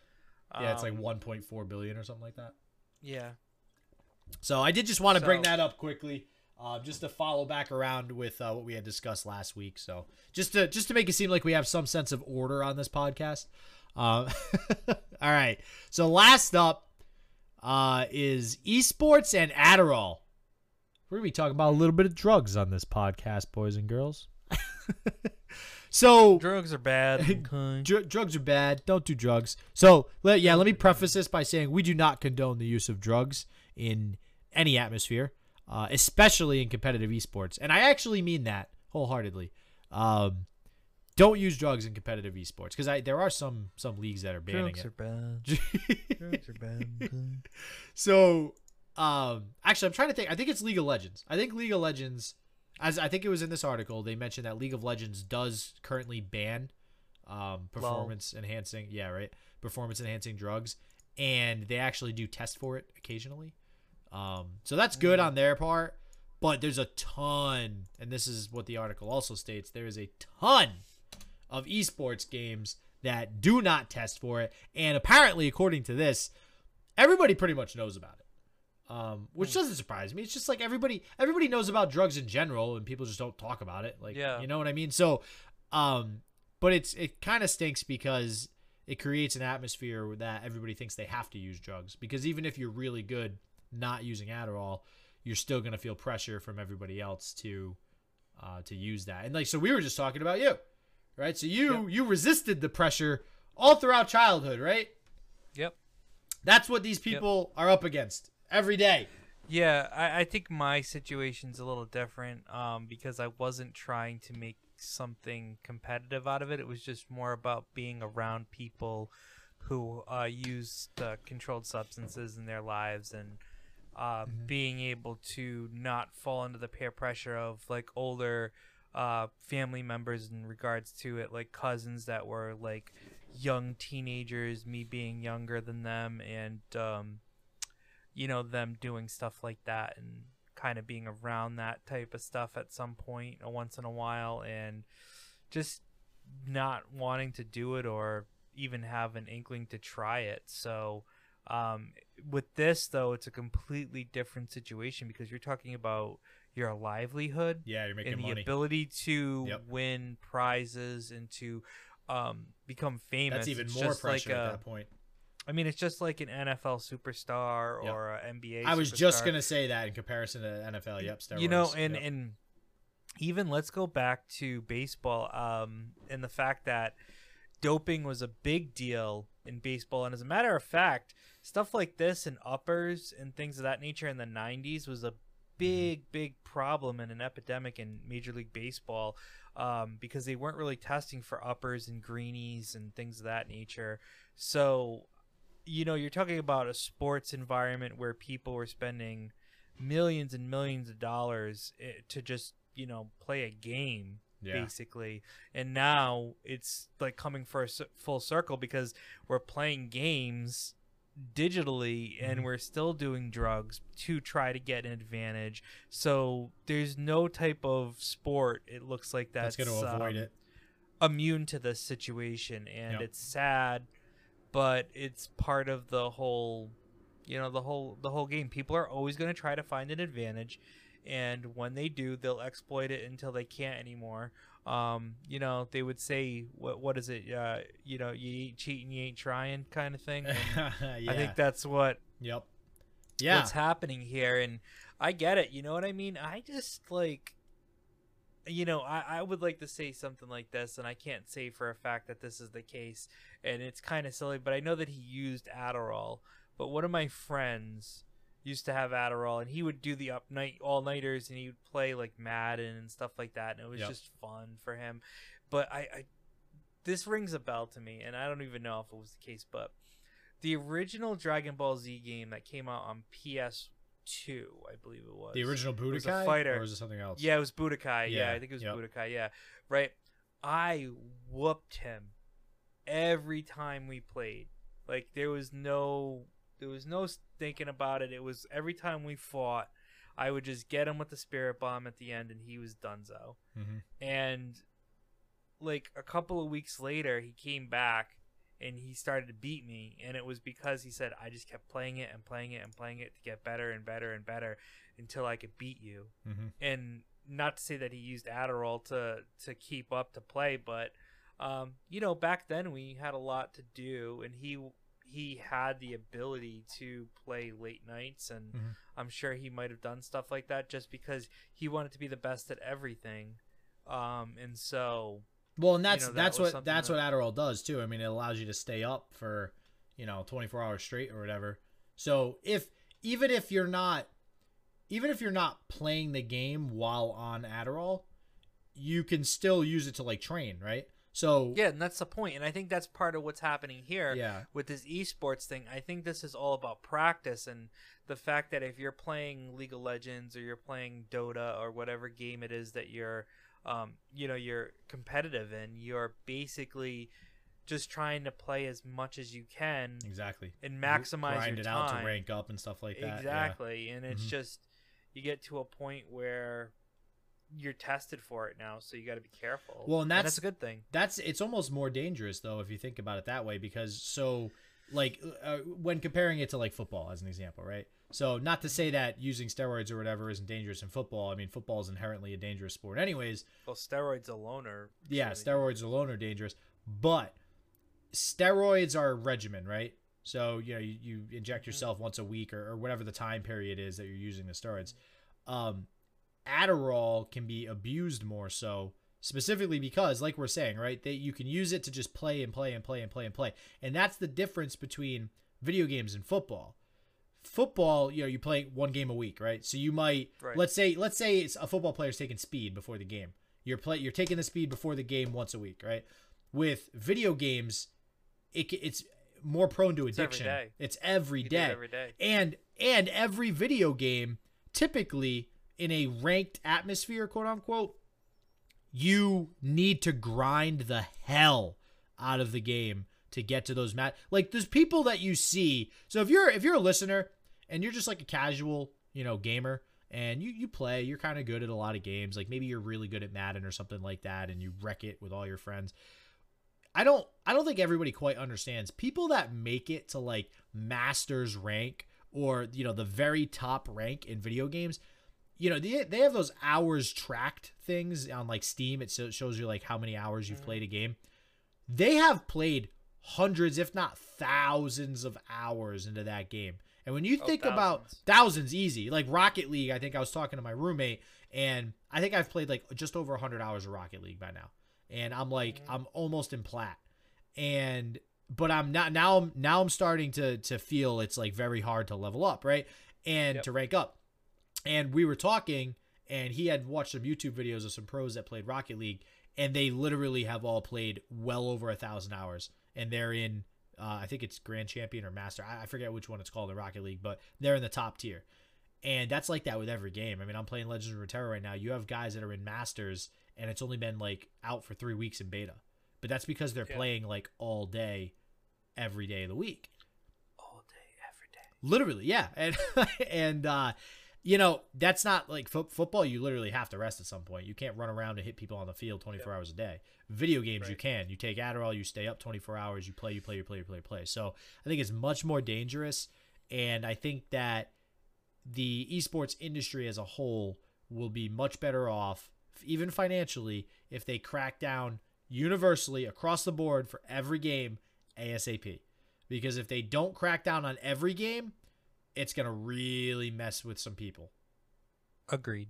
Yeah, it's like Um, 1.4 billion or something like that. Yeah. So I did just want to bring that up quickly, uh, just to follow back around with uh, what we had discussed last week. So just to just to make it seem like we have some sense of order on this podcast. Uh, all right. So last up uh, is esports and Adderall. We're gonna be talking about a little bit of drugs on this podcast, boys and girls. so Drugs are bad. Dr- drugs are bad. Don't do drugs. So, let, yeah, let me preface this by saying we do not condone the use of drugs in any atmosphere, uh, especially in competitive esports. And I actually mean that wholeheartedly. Um, don't use drugs in competitive esports because I there are some some leagues that are banning Drugs it. are bad. Drugs are bad. So, um, actually, I'm trying to think. I think it's League of Legends. I think League of Legends, as I think it was in this article, they mentioned that League of Legends does currently ban um, performance enhancing. Yeah, right. Performance enhancing drugs, and they actually do test for it occasionally. Um, so that's good on their part. But there's a ton, and this is what the article also states. There is a ton of esports games that do not test for it, and apparently, according to this, everybody pretty much knows about it. Um, which doesn't surprise me. It's just like everybody everybody knows about drugs in general, and people just don't talk about it. Like, Yeah. you know what I mean? So, um, but it's it kind of stinks because it creates an atmosphere that everybody thinks they have to use drugs. Because even if you're really good not using Adderall, you're still gonna feel pressure from everybody else to uh, to use that. And like, so we were just talking about you, right? So you you resisted the pressure all throughout childhood, right? Yep. That's what these people are up against every day. Yeah, I, I think my situation's a little different um, because I wasn't trying to make something competitive out of it. It was just more about being around people who uh, used uh, controlled substances in their lives and uh, being able to not fall under the peer pressure of like older uh, family members in regards to it, like cousins that were like young teenagers, me being younger than them, and um, you know them doing stuff like that and kind of being around that type of stuff at some point once in a while and just not wanting to do it or even have an inkling to try it. So um, with this though it's a completely different situation because you're talking about your livelihood Yeah, you're making and the money. ability to Yep. win prizes and to um, become famous That's even It's more just like pressure at a- that point. I mean, it's just like an NFL superstar Yep. or an NBA. I was just gonna say that in comparison to NFL. Yep, steroids. you know, and Yep. and even let's go back to baseball, um, and the fact that doping was a big deal in baseball, and as a matter of fact, stuff like this and uppers and things of that nature in the '90s was a big, big problem and an epidemic in Major League Baseball. Um, because they weren't really testing for uppers and greenies and things of that nature. So, you know, you're talking about a sports environment where people were spending millions and millions of dollars eh, to just, you know, play a game yeah, basically. And now it's like coming for a full circle because we're playing games digitally and Mhm. we're still doing drugs to try to get an advantage. So there's no type of sport it looks like that's that's, gonna avoid um, it. immune to this situation and Yep. it's sad but it's part of the whole you know the whole the whole game people are always going to try to find an advantage and when they do they'll exploit it until they can't anymore um you know they would say what what is it uh you know you ain't cheating you ain't trying kind of thing yeah. i think that's what Yep. Yeah. what's happening here and i get it you know what i mean i just like you know I, I would like to say something like this and i can't say for a fact that this is the case and it's kind of silly but i know that he used adderall but one of my friends used to have adderall and he would do the up night all nighters and he would play like madden and stuff like that and it was Yep. just fun for him but I, I this rings a bell to me and i don't even know if it was the case but the original Dragon Ball Z game that came out on PS2, I believe it was. the original was a Budokai, fighter. or was it something else? Yeah, it was Budokai. Yeah, Yeah, I think it was yep. Budokai. Yeah, right. I whooped him every time we played. Like there was no, there was no thinking about it. It was every time we fought, I would just get him with the spirit bomb at the end, and he was donezo. Mm-hmm. And like a couple of weeks later, he came back and he started to beat me, and it was because he said I just kept playing it and playing it and playing it to get better and better and better until I could beat you. Mm-hmm. And not to say that he used Adderall to to keep up to play, but um, you know, back then we had a lot to do, and he he had the ability to play late nights, and Mhm. I'm sure he might have done stuff like that just because he wanted to be the best at everything. Um, and so Well, and that's know, that that's what that's that- what Adderall does too. I mean, it allows you to stay up for you know 24 hours straight or whatever. So if even if you're not even if you're not playing the game while on Adderall, you can still use it to like train, right? So yeah, and that's the point, and I think that's part of what's happening here. yeah, with this esports thing, I think this is all about practice and the fact that if you're playing League of Legends or you're playing Dota or whatever game it is that you're, um, you know, you're competitive in, you're basically just trying to play as much as you can exactly. and maximize grind your it time. out to rank up and stuff like that. yeah. exactly, and it's Mhm. just you get to a point where you're tested for it now, so you got to be careful. Well, and that's- that's a good thing. That's it's almost more dangerous though if you think about it that way because so like uh, when comparing it to like football as an example, right? So not to say that using steroids or whatever isn't dangerous in football. I mean, football is inherently a dangerous sport, anyways. Well, steroids alone are Yeah, steroids alone are dangerous, but steroids are a regimen, right? So you know you, you inject Mhm. yourself once a week or, or whatever the time period is that you're using the steroids. Um, Adderall can be abused more so specifically because like we're saying right that you can use it to just play and play and play and play and play. And that's the difference between video games and football. Football you know you play one game a week right? So you might Right. let's say let's say it's a football player's taking speed before the game. You're play you're taking the speed before the game once a week right? With video games it, it's more prone to addiction. it's every You do it day. every day. and and every video game typically in a ranked atmosphere quote unquote you need to grind the hell out of the game to get to those mat like there's people that you see. So if you're if you're a listener and you're just like a casual you know gamer and you you play you're kind of good at a lot of games like maybe you're really good at Madden or something like that and you wreck it with all your friends I don't I don't think everybody quite understands. People that make it to like masters rank or you know the very top rank in video games you know they, they have those hours tracked things on like steam it so- shows you like how many hours you've Mhm. played a game they have played hundreds if not thousands of hours into that game and when you Oh, think about thousands. thousands easy like rocket league i think i was talking to my roommate and i think i've played like just over 100 hours of rocket league by now and i'm like Mhm. i'm almost in plat and but i'm not now i'm now i'm starting to to feel it's like very hard to level up right and Yep. to rank up and we were talking and he had watched some youtube videos of some pros that played rocket league and they literally have all played well over a thousand hours and they're in uh, i think it's grand champion or master I, I forget which one it's called in rocket league but they're in the top tier. And that's like that with every game. I mean i'm playing legends of runeterra right now. You have guys that are in masters and it's only been like out for three weeks in beta. But that's because they're Yeah. playing like all day every day of the week. All day, every day. literally yeah. And and uh you know that's not like fo- football you literally have to rest at some point. You can't run around and hit people on the field 24 hours a day. Video games you can. You take adderall you stay up 24 hours you play you play you play you play you play. So i think it's much more dangerous and i think that the esports industry as a whole will be much better off even financially if they crack down universally across the board for every game asap because if they don't crack down on every game it's gonna really mess with some people Agreed.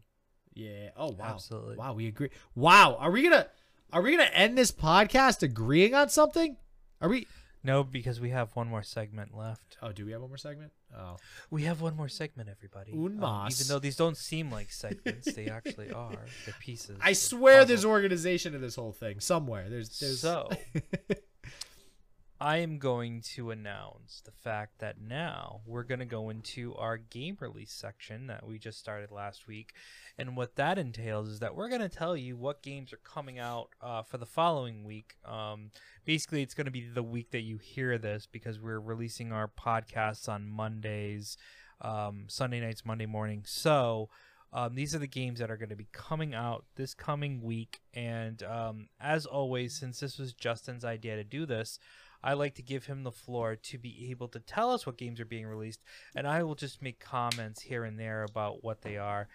yeah oh wow Absolutely. wow we agree wow are we gonna are we gonna end this podcast agreeing on something are we No, because we have one more segment left. oh do we have one more segment oh We have one more segment, everybody. Un Um, even though these don't seem like segments, they actually are. They're pieces. i swear puzzle. there's organization to this whole thing somewhere there's there's So, I am going to announce the fact that now we're going to go into our game release section that we just started last week. And what that entails is that we're going to tell you what games are coming out uh, for the following week. Um, basically, it's going to be the week that you hear this because we're releasing our podcasts on Mondays. um, Sunday nights, Monday mornings. So um, these are the games that are going to be coming out this coming week. And um, as always, since this was Justin's idea to do this, I like to give him the floor to be able to tell us what games are being released, and I will just make comments here and there about what they are.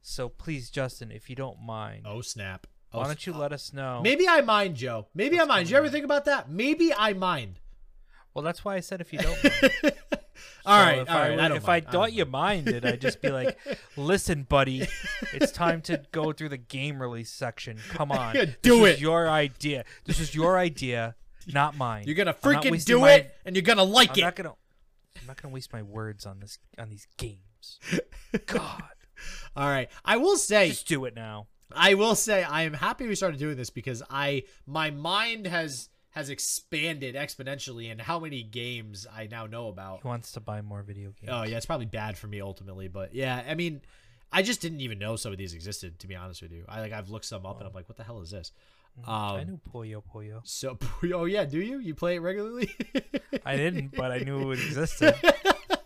So please, Justin, if you don't mind, Oh snap! Oh, why don't you let us know? Maybe I mind, Joe. Maybe I mind. Did you ever think about that? Maybe I mind. Well, that's why I said if you don't. Mind. all So right, if all right. I, I don't if mind. I thought you minded, I'd just be like, "Listen, buddy, it's time to go through the game release section. Come on, Yeah, This do was it. Your idea. This is your idea, not mine. You're gonna freaking do my- it, and you're gonna like I'm it. not gonna. I'm not gonna waste my words on this on these games. God, All right. I will say, just do it now. I will say, I am happy we started doing this because I my mind has has expanded exponentially in how many games I now know about. He wants to buy more video games. Oh yeah, it's probably bad for me ultimately, but yeah, I mean, I just didn't even know some of these existed. To be honest with you, I like I've looked some up and I'm like, what the hell is this? Mhm. I Um, knew Puyo Puyo. So, oh yeah, do you? You play it regularly? I didn't, but I knew it existed.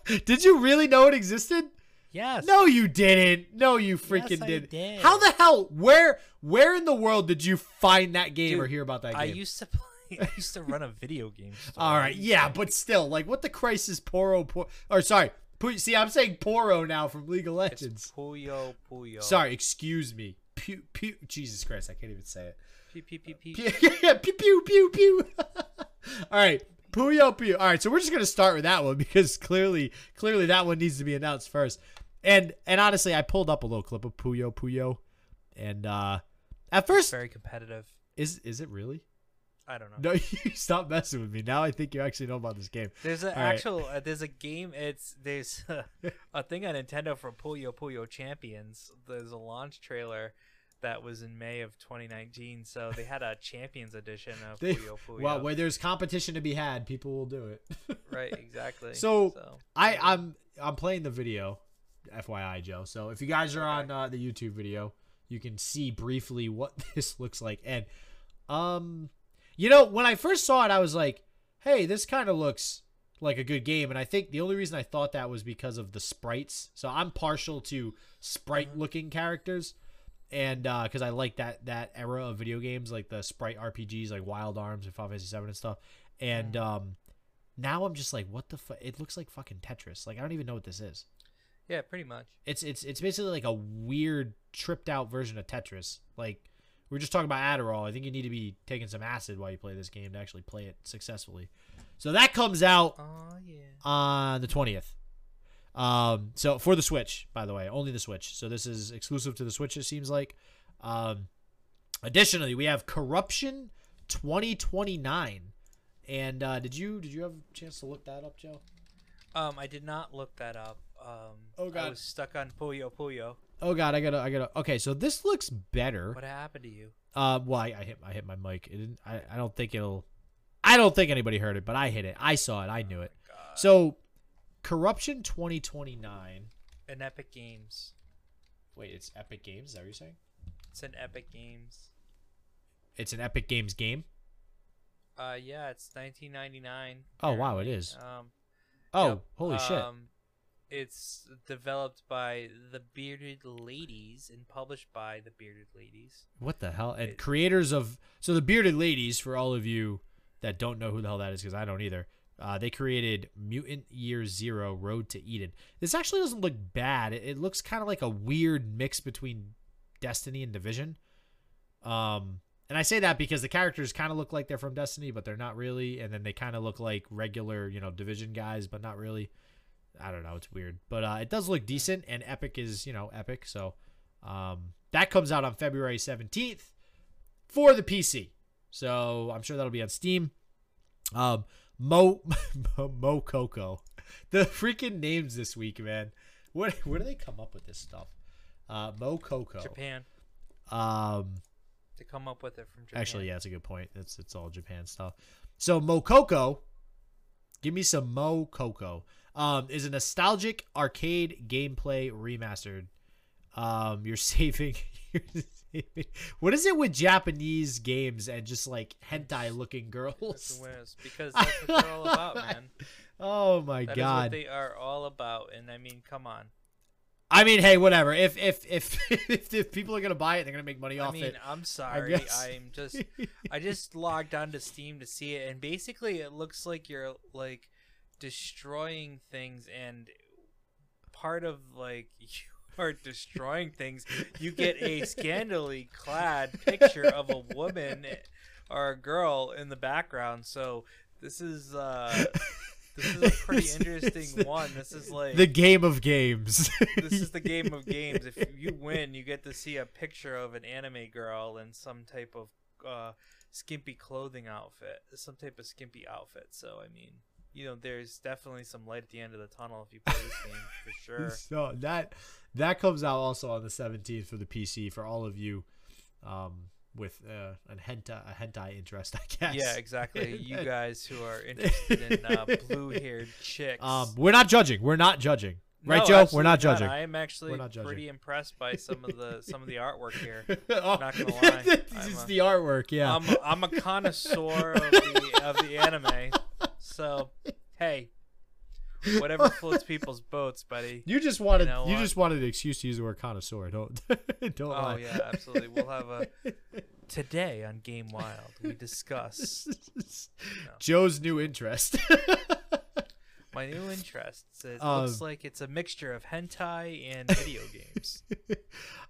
Did you really know it existed? Yes. No, you didn't. No, you freaking Yes, I did. did. How the hell? Where? Where in the world did you find that game Dude, or hear about that game? I used to play. I used to run a video game store. All right, yeah, but still, like, what the Christ is Poro? Por- or sorry, Pu- see, I'm saying Poro now from League of It's Legends. Puyo Puyo. Sorry, excuse me. Pew, pew, Jesus Christ, I can't even say it. P P P P. Pew, pew, pew, pew, pew. All right, Puyo Puyo. All right, so we're just gonna start with that one because clearly, clearly that one needs to be announced first. And and honestly, I pulled up a little clip of Puyo Puyo, and uh at first, Very competitive. is is it really? I don't know. No, you stop messing with me. Now I think you actually know about this game. There's an All right. actual. Uh, there's a game. It's there's a thing on Nintendo for Puyo Puyo Champions. There's a launch trailer that was in May of 2019. So they had a Champions edition of They- Puyo Puyo. Well, where there's competition to be had, people will do it. right, exactly. So, so I I'm I'm playing the video, FYI, Joe. So if you guys are on uh, the YouTube video, you can see briefly what this looks like. And um, you know, when I first saw it, I was like, "Hey, this kind of looks like a good game." And I think the only reason I thought that was because of the sprites. So I'm partial to sprite-looking characters. And because I like that that era of video games, like the sprite RPGs, like Wild Arms and Final Fantasy Seven and stuff, and um, now I'm just like, what the fuck? It looks like fucking Tetris. Like I don't even know what this is. yeah, pretty much. It's it's it's basically like a weird tripped out version of Tetris. Like we were just talking about Adderall. I think you need to be taking some acid while you play this game to actually play it successfully. So that comes out Oh yeah. on the twentieth. Um, so for the Switch, by the way, only the Switch. So this is exclusive to the Switch. It seems like. Um, additionally, we have Corruption twenty twenty nine. And uh, did you did you have a chance to look that up, Joe? Um, I did not look that up. Um, Oh, god, I was stuck on Puyo Puyo. Oh god, I gotta, I gotta. Okay, so this looks better. What happened to you? Uh, well, I, I hit, I hit my mic. It didn't, I, I don't think it'll. I don't think anybody heard it, but I hit it. I saw it. I knew it. God. So, corruption twenty twenty nine. An Epic Games. Wait, it's Epic Games. Is that what you're saying? It's an Epic Games. It's an Epic Games game. Uh, yeah, it's 1999. Oh wow, it is. Um, Oh, yep, holy shit! Um, it's developed by the Bearded Ladies and published by the Bearded Ladies. What the hell? And it- creators of so the bearded ladies for all of you that don't know who the hell that is because I don't either. Uh, they created Mutant Year Zero: Road to Eden. This actually doesn't look bad. It, it looks kind of like a weird mix between Destiny and Division. Um, and I say that because the characters kind of look like they're from Destiny, but they're not really. And then they kind of look like regular, you know, Division guys, but not really. I don't know. It's weird, but uh, it does look decent. And Epic is, you know, Epic. So um, that comes out on February seventeenth for the PC. So I'm sure that'll be on Steam. Um, Mo Mo, Mo Coco, the freaking names this week, man. What where do they come up with this stuff? Uh, Mo Coco. Japan. Um, To come up with it from Japan. actually, yeah, that's a good point. It's it's all Japan stuff. So Mo Coco, give me some Mo Coco. Um, is a nostalgic arcade gameplay remastered. Um, you're saving. You're saving. What is it with Japanese games and just like hentai looking girls? winners, because that's what they're all about, man. Oh my god. That god! what they are all about. And I mean, come on. I mean, hey, whatever. If if if if, if people are gonna buy it, they're gonna make money I off mean, it. I'm sorry. I'm just I just logged onto Steam to see it, and basically, it looks like you're like destroying things, and part of like you are destroying things. You get a scandally clad picture of a woman or a girl in the background. So this is uh this is a pretty interesting the- one. This is like the game of games. this is the game of games. If you win, you get to see a picture of an anime girl in some type of uh, skimpy clothing outfit, some type of skimpy outfit. So I mean, you know, there's definitely some light at the end of the tunnel if you play this game for sure. So that that comes out also on the 17th for the PC for all of you um, with uh, an hentai a hentai interest, I guess. Yeah, exactly. You guys who are interested in uh, blue-haired chicks. Um, we're not judging. We're not judging. Right, No, Joe? We're not judging. I am actually not pretty impressed by some of the some of the artwork here. oh, not gonna lie. it's a- the artwork, yeah. I'm a, I'm a connoisseur of the of the anime. So, hey, whatever floats people's boats, buddy. you just wanted you, know what? just wanted an excuse to use the word connoisseur. Don't don't Oh lie. yeah, absolutely. We'll have a today on Game Wild. We discuss Joe's new interest. my new interests. It Um, looks like it's a mixture of hentai and video games.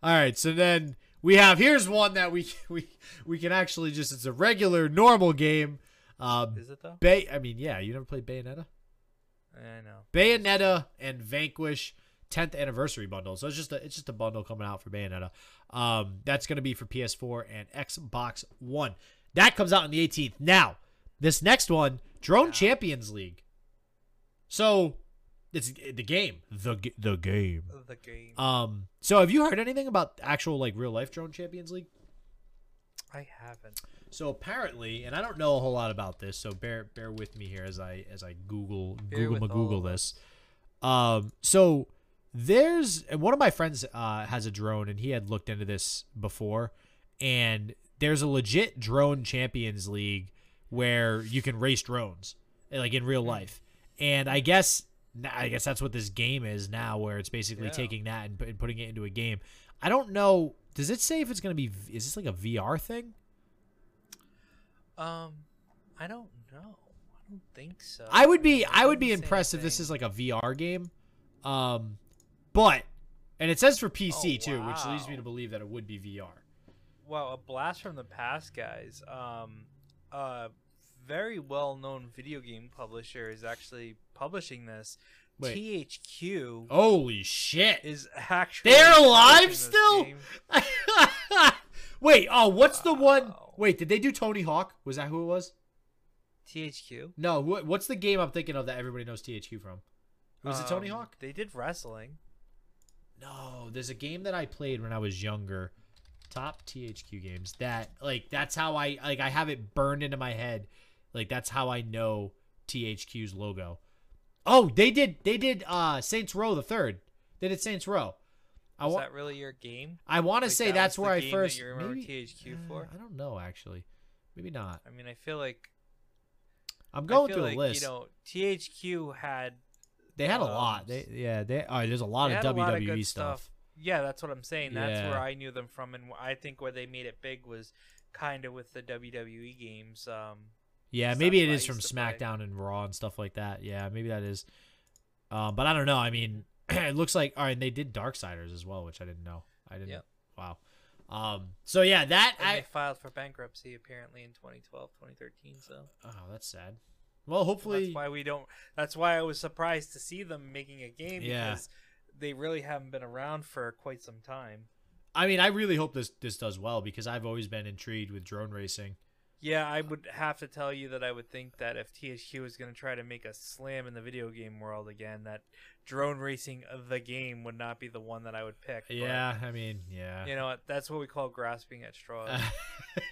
All right, so then we have here's one that we we we can actually just it's a regular normal game. Um, Is it though? Bay. I mean, yeah, you never played Bayonetta. I know. Bayonetta and Vanquish 10th anniversary bundle. So it's just a it's just a bundle coming out for Bayonetta. Um, that's gonna be for PS4 and Xbox One. That comes out on the 18th. Now, this next one, Drone Wow. Champions League. So it's the game, the the game. The game. Um, so have you heard anything about actual like real life Drone Champions League? I haven't. So apparently, and I don't know a whole lot about this, so bear bear with me here as I as I Google Bear Google with ma all Google this. Um, so there's and one of my friends uh, has a drone, and he had looked into this before, and there's a legit drone Champions League where you can race drones, like in Hmm. real life, and I guess I guess that's what this game is now, where it's basically Yeah. taking that and, and putting it into a game. I don't know. Does it say if it's gonna be? Is this like a VR thing? Um, I don't know. I don't think so. I would be I would be impressed if this is like a VR game. Um but and it says for PC Oh, too, which leads me to believe that it would be VR. Wow, a blast from the past, guys. Um, a very well-known video game publisher is actually publishing this. Wait. THQ Holy shit. is actually They're alive still? Wait, oh, what's the one? Wait, did they do Tony Hawk? Was that who it was? THQ. No, wh- what's the game I'm thinking of that everybody knows THQ from? Was it Tony Um, Hawk? They did wrestling. No, there's a game that I played when I was younger. Top THQ games. That like that's how I like I have it burned into my head. Like that's how I know THQ's logo. Oh, they did they did uh Saints Row the third. They did Saints Row. I Is wa- that really your game? I want to Like, say that that's was the where I game that first you remember maybe, THQ uh, for? I don't know actually. Maybe not. I mean, I feel like I'm I going feel through like, the list. You know, THQ had they had a um, lot. They yeah, they oh, there's a lot They of had a lot of WWE good stuff. stuff. Yeah, that's what I'm saying. That's Yeah. where I knew them from, and I think where they made it big was kind of with the WWE games. Um, Yeah, maybe it is from to play. SmackDown and Raw and stuff like that. Yeah, maybe that is. Um, but I don't know. I mean, it looks like all right. They did Darksiders as well, which I didn't know. I didn't. Yep. Wow. Um. So yeah, that and I. they filed for bankruptcy apparently in 2012, 2013. So Oh, that's sad. Well, hopefully. that's why we don't. That's why I was surprised to see them making a game Yeah. because they really haven't been around for quite some time. I mean, I really hope this this does well because I've always been intrigued with drone racing. Yeah, I would have to tell you that I would think that if THQ was going to try to make a slam in the video game world again, that drone racing of the game would not be the one that I would pick. but, Yeah, I mean, yeah. you know what? That's what we call grasping at straws.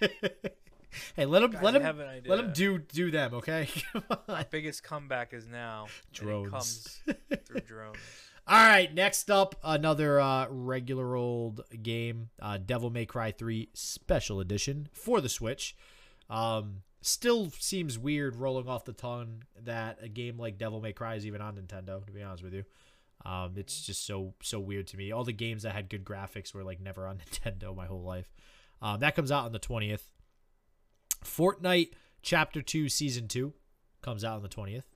hey, let him let him have an idea. let him do do them, okay? Biggest comeback is now. Drones. it comes through drones. All right, next up, another uh, regular old game, uh, Devil May Cry 3 Special Edition for the Switch. Um, still seems weird rolling off the tongue that a game like Devil May Cry is even on Nintendo. To be honest with you, um, it's just so so weird to me. All the games that had good graphics were like never on Nintendo my whole life. Um, that comes out on the twentieth. Fortnite Chapter Two Season Two comes out on the twentieth.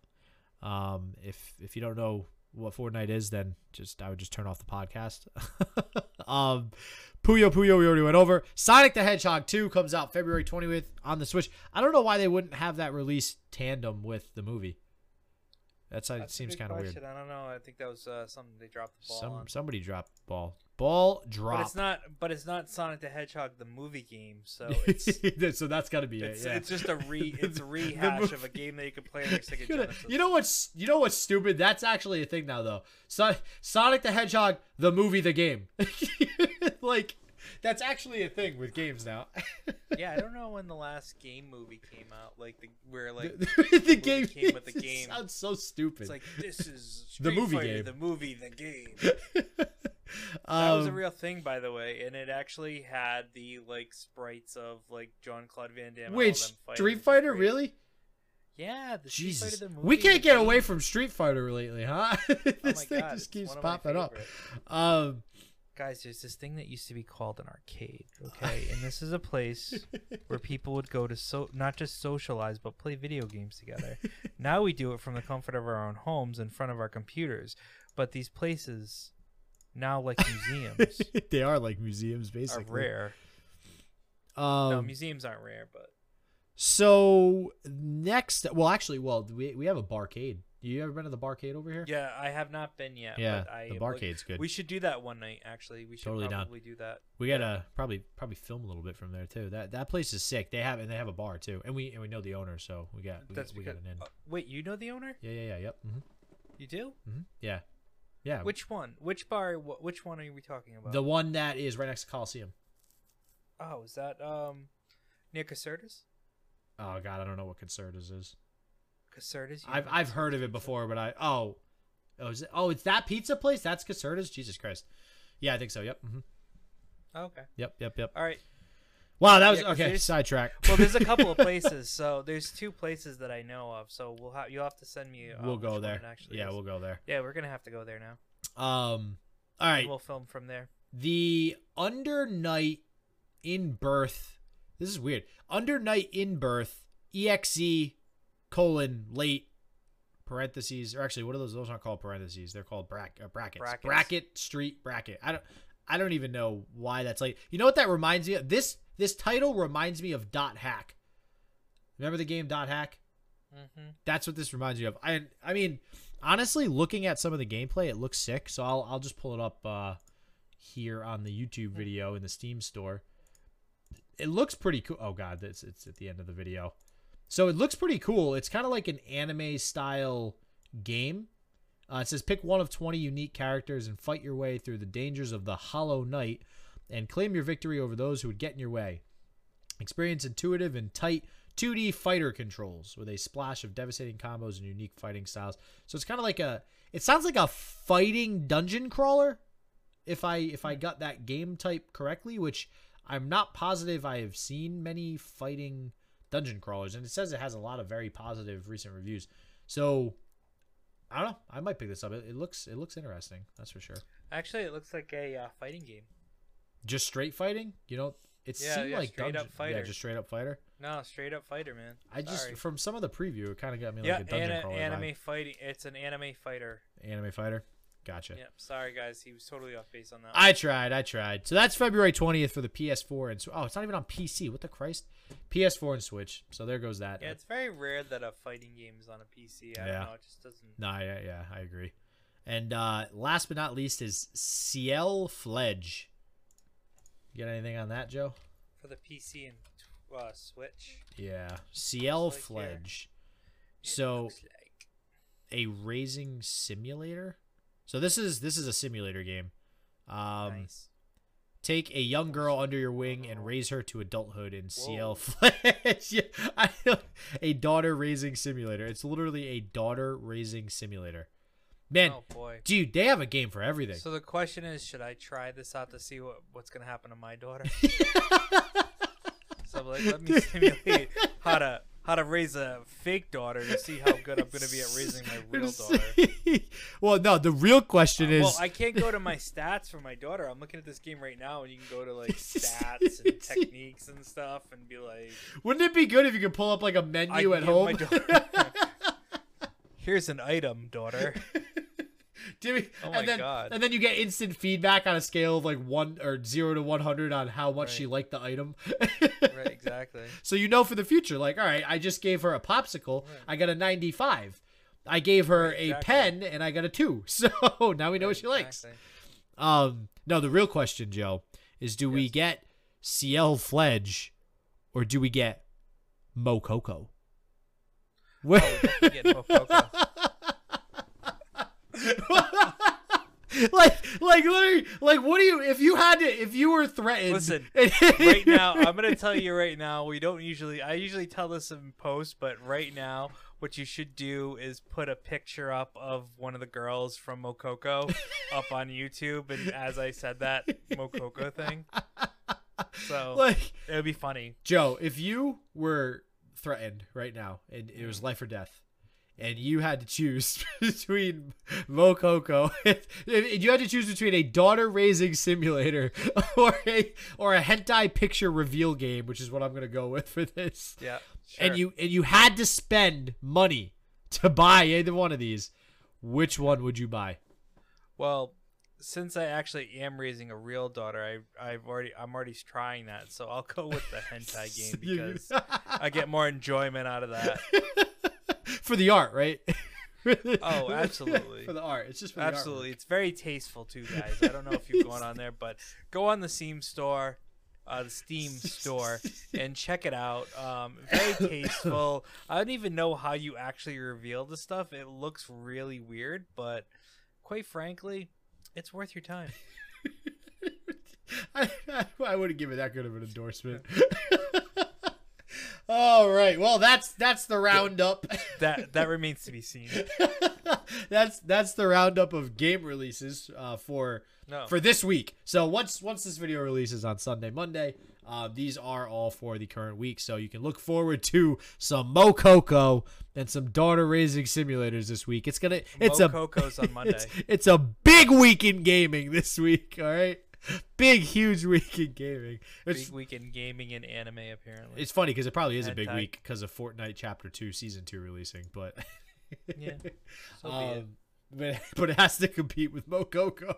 Um, if if you don't know what Fortnite is, then just I would just turn off the podcast. um, Puyo Puyo we already went over. Sonic the Hedgehog 2 comes out February 20th on the Switch. I don't know why they wouldn't have that release tandem with the movie. That's, it seems kind of weird. I don't know. I think that was uh, something they dropped the ball Some on. somebody dropped the ball. Ball drop. But it's not. But it's not Sonic the Hedgehog the movie game. So it's so that's got to be it's, it. Yeah. it's just a re. It's a rehash of a game that you can play on your Sega You know- Genesis. You know what's you know what's stupid? That's actually a thing now though. So, Sonic the Hedgehog, the movie, the game. like that's actually a thing with games now. yeah, I don't know when the last game movie came out. Like the where like the, the movie game came with the it game. sounds so stupid. it's like this is The movie Fighter, game. The movie, the game. Um, That was a real thing, by the way, and it actually had the like sprites of like Jean-Claude Van Damme. Wait, Street Fighter, really? Yeah, the Street Jesus, Fighter, the movie, we can't get away from Street Fighter lately, huh? Oh this my thing God, just keeps one of my popping up. Um, Guys, there's this thing that used to be called an arcade, okay? and this is a place where people would go to so not just socialize but play video games together. now we do it from the comfort of our own homes in front of our computers. But these places now like museums they are like museums, are basically. rare. Um, no, museums aren't rare, but So next, well, actually, well, we we have a barcade. You ever been to the barcade over here? yeah, I have not been yet. Yeah, but I, the like, barcade's good. We should do that one night. Actually, we should Totally down. probably do that. We gotta probably probably film a little bit from there too. That that place is sick. They have and they have a bar too, and we and we know the owner, so we got we, That's got, we because. got an in. uh, wait, you know the owner? Yeah, yeah, yeah. Yep. hmm You do? Mm-hmm. Yeah, yeah. Which one? Which bar? wh- Which one are we talking about? the one that is right next to Coliseum. Oh, is that um near Casertas? Oh God, I don't know what Concertas is. Casertas? I've I've heard of it before, but I oh oh is it, oh it's that pizza place. That's Concertas. Jesus Christ. Yeah, I think so. Yep. hmm Oh, okay. Yep. Yep. Yep. All right. Wow, that was Yeah, okay. Sidetrack. Well, there's a couple of places. So there's two places that I know of. So we'll have you'll have to send me. Uh, we'll go there. Actually, Yeah, is. we'll go there. Yeah, we're gonna have to go there now. Um. all right. And. We'll film from there. the under night in birth this is weird under night in birth exe colon late parentheses or actually what are those those aren't called parentheses they're called brack, uh, brackets. Brackets. bracket street bracket i don't i don't even know why that's like you know what that reminds me of this this title reminds me of dot hack remember the game dot hack Mm-hmm. that's what this reminds me of. I I mean, honestly, looking at some of the gameplay, it looks sick. So I'll I'll just pull it up uh, here on the YouTube video in the Steam store. It looks pretty cool. Oh god, it's it's at the end of the video. So it looks pretty cool. It's kind of like an anime style game. Uh, it says pick one of 20 unique characters and fight your way through the dangers of the Hollow Night and claim your victory over those who would get in your way. Experience intuitive and tight 2D fighter controls with a splash of devastating combos and unique fighting styles. So it's kind of like a it sounds like a fighting dungeon crawler if I if I got that game type correctly, which I'm not positive I have seen many fighting dungeon crawlers and it says it has a lot of very positive recent reviews. So I don't know. I might pick this up. It, it looks it looks interesting. That's for sure. Actually, it looks like a uh, fighting game. Just straight fighting? You know, it Yeah, seemed yeah, like straight up dungeon- fighter. Yeah, just straight up fighter. No, straight up fighter, man. I just Sorry. from some of the preview, it kind of got me like yeah, a dungeon ana- crawler anime vibe. fighting. It's an anime fighter. Anime fighter. Gotcha. Yep. Sorry, guys. He was totally off base on that. I tried. I tried. So that's February 20th for the PS4 and Sw- oh, it's not even on PC. What the Christ? PS4 and Switch. So there goes that. yeah, it's very rare that a fighting game is on a PC. I Yeah. don't know. It just doesn't. No, yeah, yeah, I agree. And uh last but not least is Ciel Fledge. You got anything on that, Joe? For the PC and uh, Switch. Yeah, Ciel Looks like. Fledge. So like- a raising simulator. So this is this is a simulator game. Um, nice. Take a young girl under your wing and raise her to adulthood in Ciel yeah, A daughter raising simulator. It's literally a daughter raising simulator. Man, oh boy. dude, they have a game for everything. So the question is, should I try this out to see what what's gonna happen to my daughter? so I'm like, let me simulate how to how to raise a fake daughter to see how good I'm gonna be at raising my real daughter. well, no, the real question is Well, I can't go to my stats for my daughter. I'm looking at this game right now, and you can go to like stats and techniques and stuff, and be like, wouldn't it be good if you could pull up like a menu at home? daughter- "Here's an item, daughter." Do we- Oh my and then, God. And then you get instant feedback on a scale of like one or zero to one hundred on how much Right. she liked the item. right, exactly. So you know for the future, like, all right, I just gave her a popsicle, I got a ninety-five. I gave her Right, a pen, and I got a two. So now we know what she likes. Exactly. Um, no, the real question, Joe, is do we get Ciel Fledge, or do we get Mo Coco? Where- Oh, definitely get Mococo. like, like literally, like, what do you? If you had to, if you were threatened, Listen, right now, I'm gonna tell you right now. We don't usually. I usually tell this in post, but right now, what you should do is put a picture up of one of the girls from Mokoko up on YouTube, and as I said that Mokoko thing, so like it would be funny. Joe, if you were threatened right now and it Mm. was life or death, and you had to choose between Mo Coco, if, if you had to choose between a daughter raising simulator or a or a hentai picture reveal game, which is what I'm gonna go with for this, Yeah, Sure. and you and you had to spend money to buy either one of these, which one would you buy? Well, since I actually am raising a real daughter, I I've already I'm already trying that, so I'll go with the hentai game because I get more enjoyment out of that. For the art, right? Oh, absolutely. for the art. It's just for the artwork. Absolutely, it's very tasteful too, guys. I don't know if you've gone on there, but go on the Steam store, uh, the Steam store, and check it out. Um, very tasteful. I don't even know how you actually reveal the stuff. It looks really weird, but quite frankly, it's worth your time. I, I, I wouldn't give it that good of an endorsement. All right. Well, that's that's the roundup. That that remains to be seen. that's that's the roundup of game releases uh, for No, for this week. So once once this video releases on Sunday, Monday, uh, these are all for the current week. So you can look forward to some Mo Coco and some daughter raising simulators this week. It's gonna it's a Mococo's on Monday. It's, it's a big week in gaming this week. All right, big huge week in gaming. It's Big weekend gaming and anime apparently. it's funny because it probably is a big week because of Fortnite Chapter Two, Season Two releasing, but yeah, so um, but but it has to compete with Mo Coco.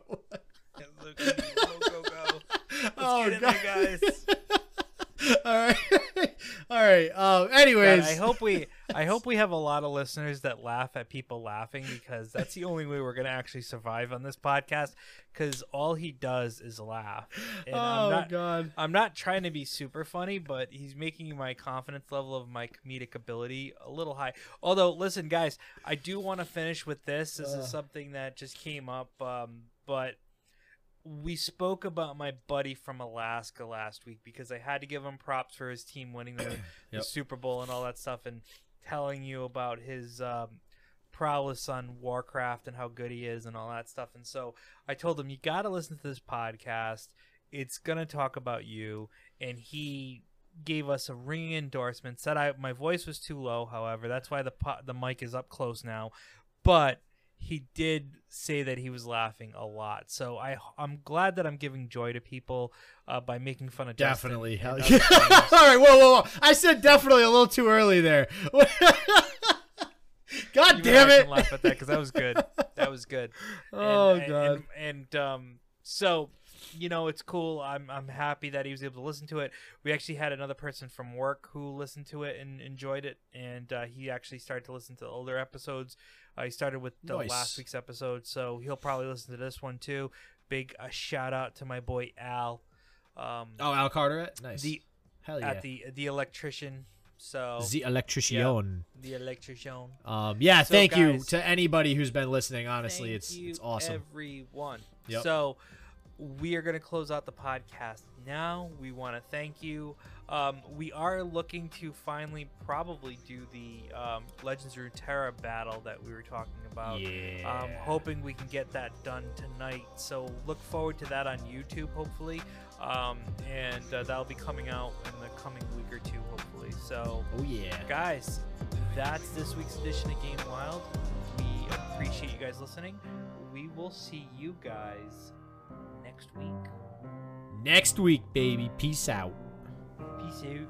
Look at you, Mococo. Let's oh get in god, there, guys. all right, all right. Um, God, anyways, I hope we I hope we have a lot of listeners that laugh at people laughing because that's the only way we're gonna actually survive on this podcast. Because all he does is laugh, and oh I'm not god, I'm not trying to be super funny, but he's making my confidence level of my comedic ability a little high. Although, listen, guys, I do want to finish with this. This Ugh. is something that just came up, um, but we spoke about my buddy from Alaska last week because I had to give him props for his team winning the, the Yep. Super Bowl and all that stuff, and telling you about his um, prowess on Warcraft and how good he is and all that stuff. And so I told him, you got to listen to this podcast. It's gonna talk about you, and he gave us a ringing endorsement. Said I my voice was too low. However, that's why the po- the mic is up close now. But he did say that he was laughing a lot. So I I'm glad that I'm giving joy to people uh, by making fun of definitely. and Hell yeah. all right, whoa, whoa, whoa! I said definitely a little too early there. God You damn and it! laugh at that because that was good. That was good. Oh and, god. And, and um, so you know, it's cool. I'm I'm happy that he was able to listen to it. We actually had another person from work who listened to it and enjoyed it, and uh, he actually started to listen to the older episodes. Uh, he started with the Nice. last week's episode, so he'll probably listen to this one too. Big uh, shout out to my boy Al. Um, oh, Al Carteret, nice. the Hell yeah. at the the electrician. So the electrician. the electrician. Um, yeah, So, thank you to anybody who's been listening. Honestly, Thank it's you, it's awesome. Everyone. Yep. So, we are going to close out the podcast now. We want to thank you. Um, we are looking to finally probably do the um, Legends of Runeterra battle that we were talking about. Yeah. Um, hoping we can get that done tonight. So look forward to that on YouTube, hopefully. Um, and uh, that'll be coming out in the coming week or two, hopefully. So, oh yeah. guys, that's this week's edition of Game Wild. We appreciate you guys listening. We will see you guys next week. Next week, baby. Peace out. Peace out.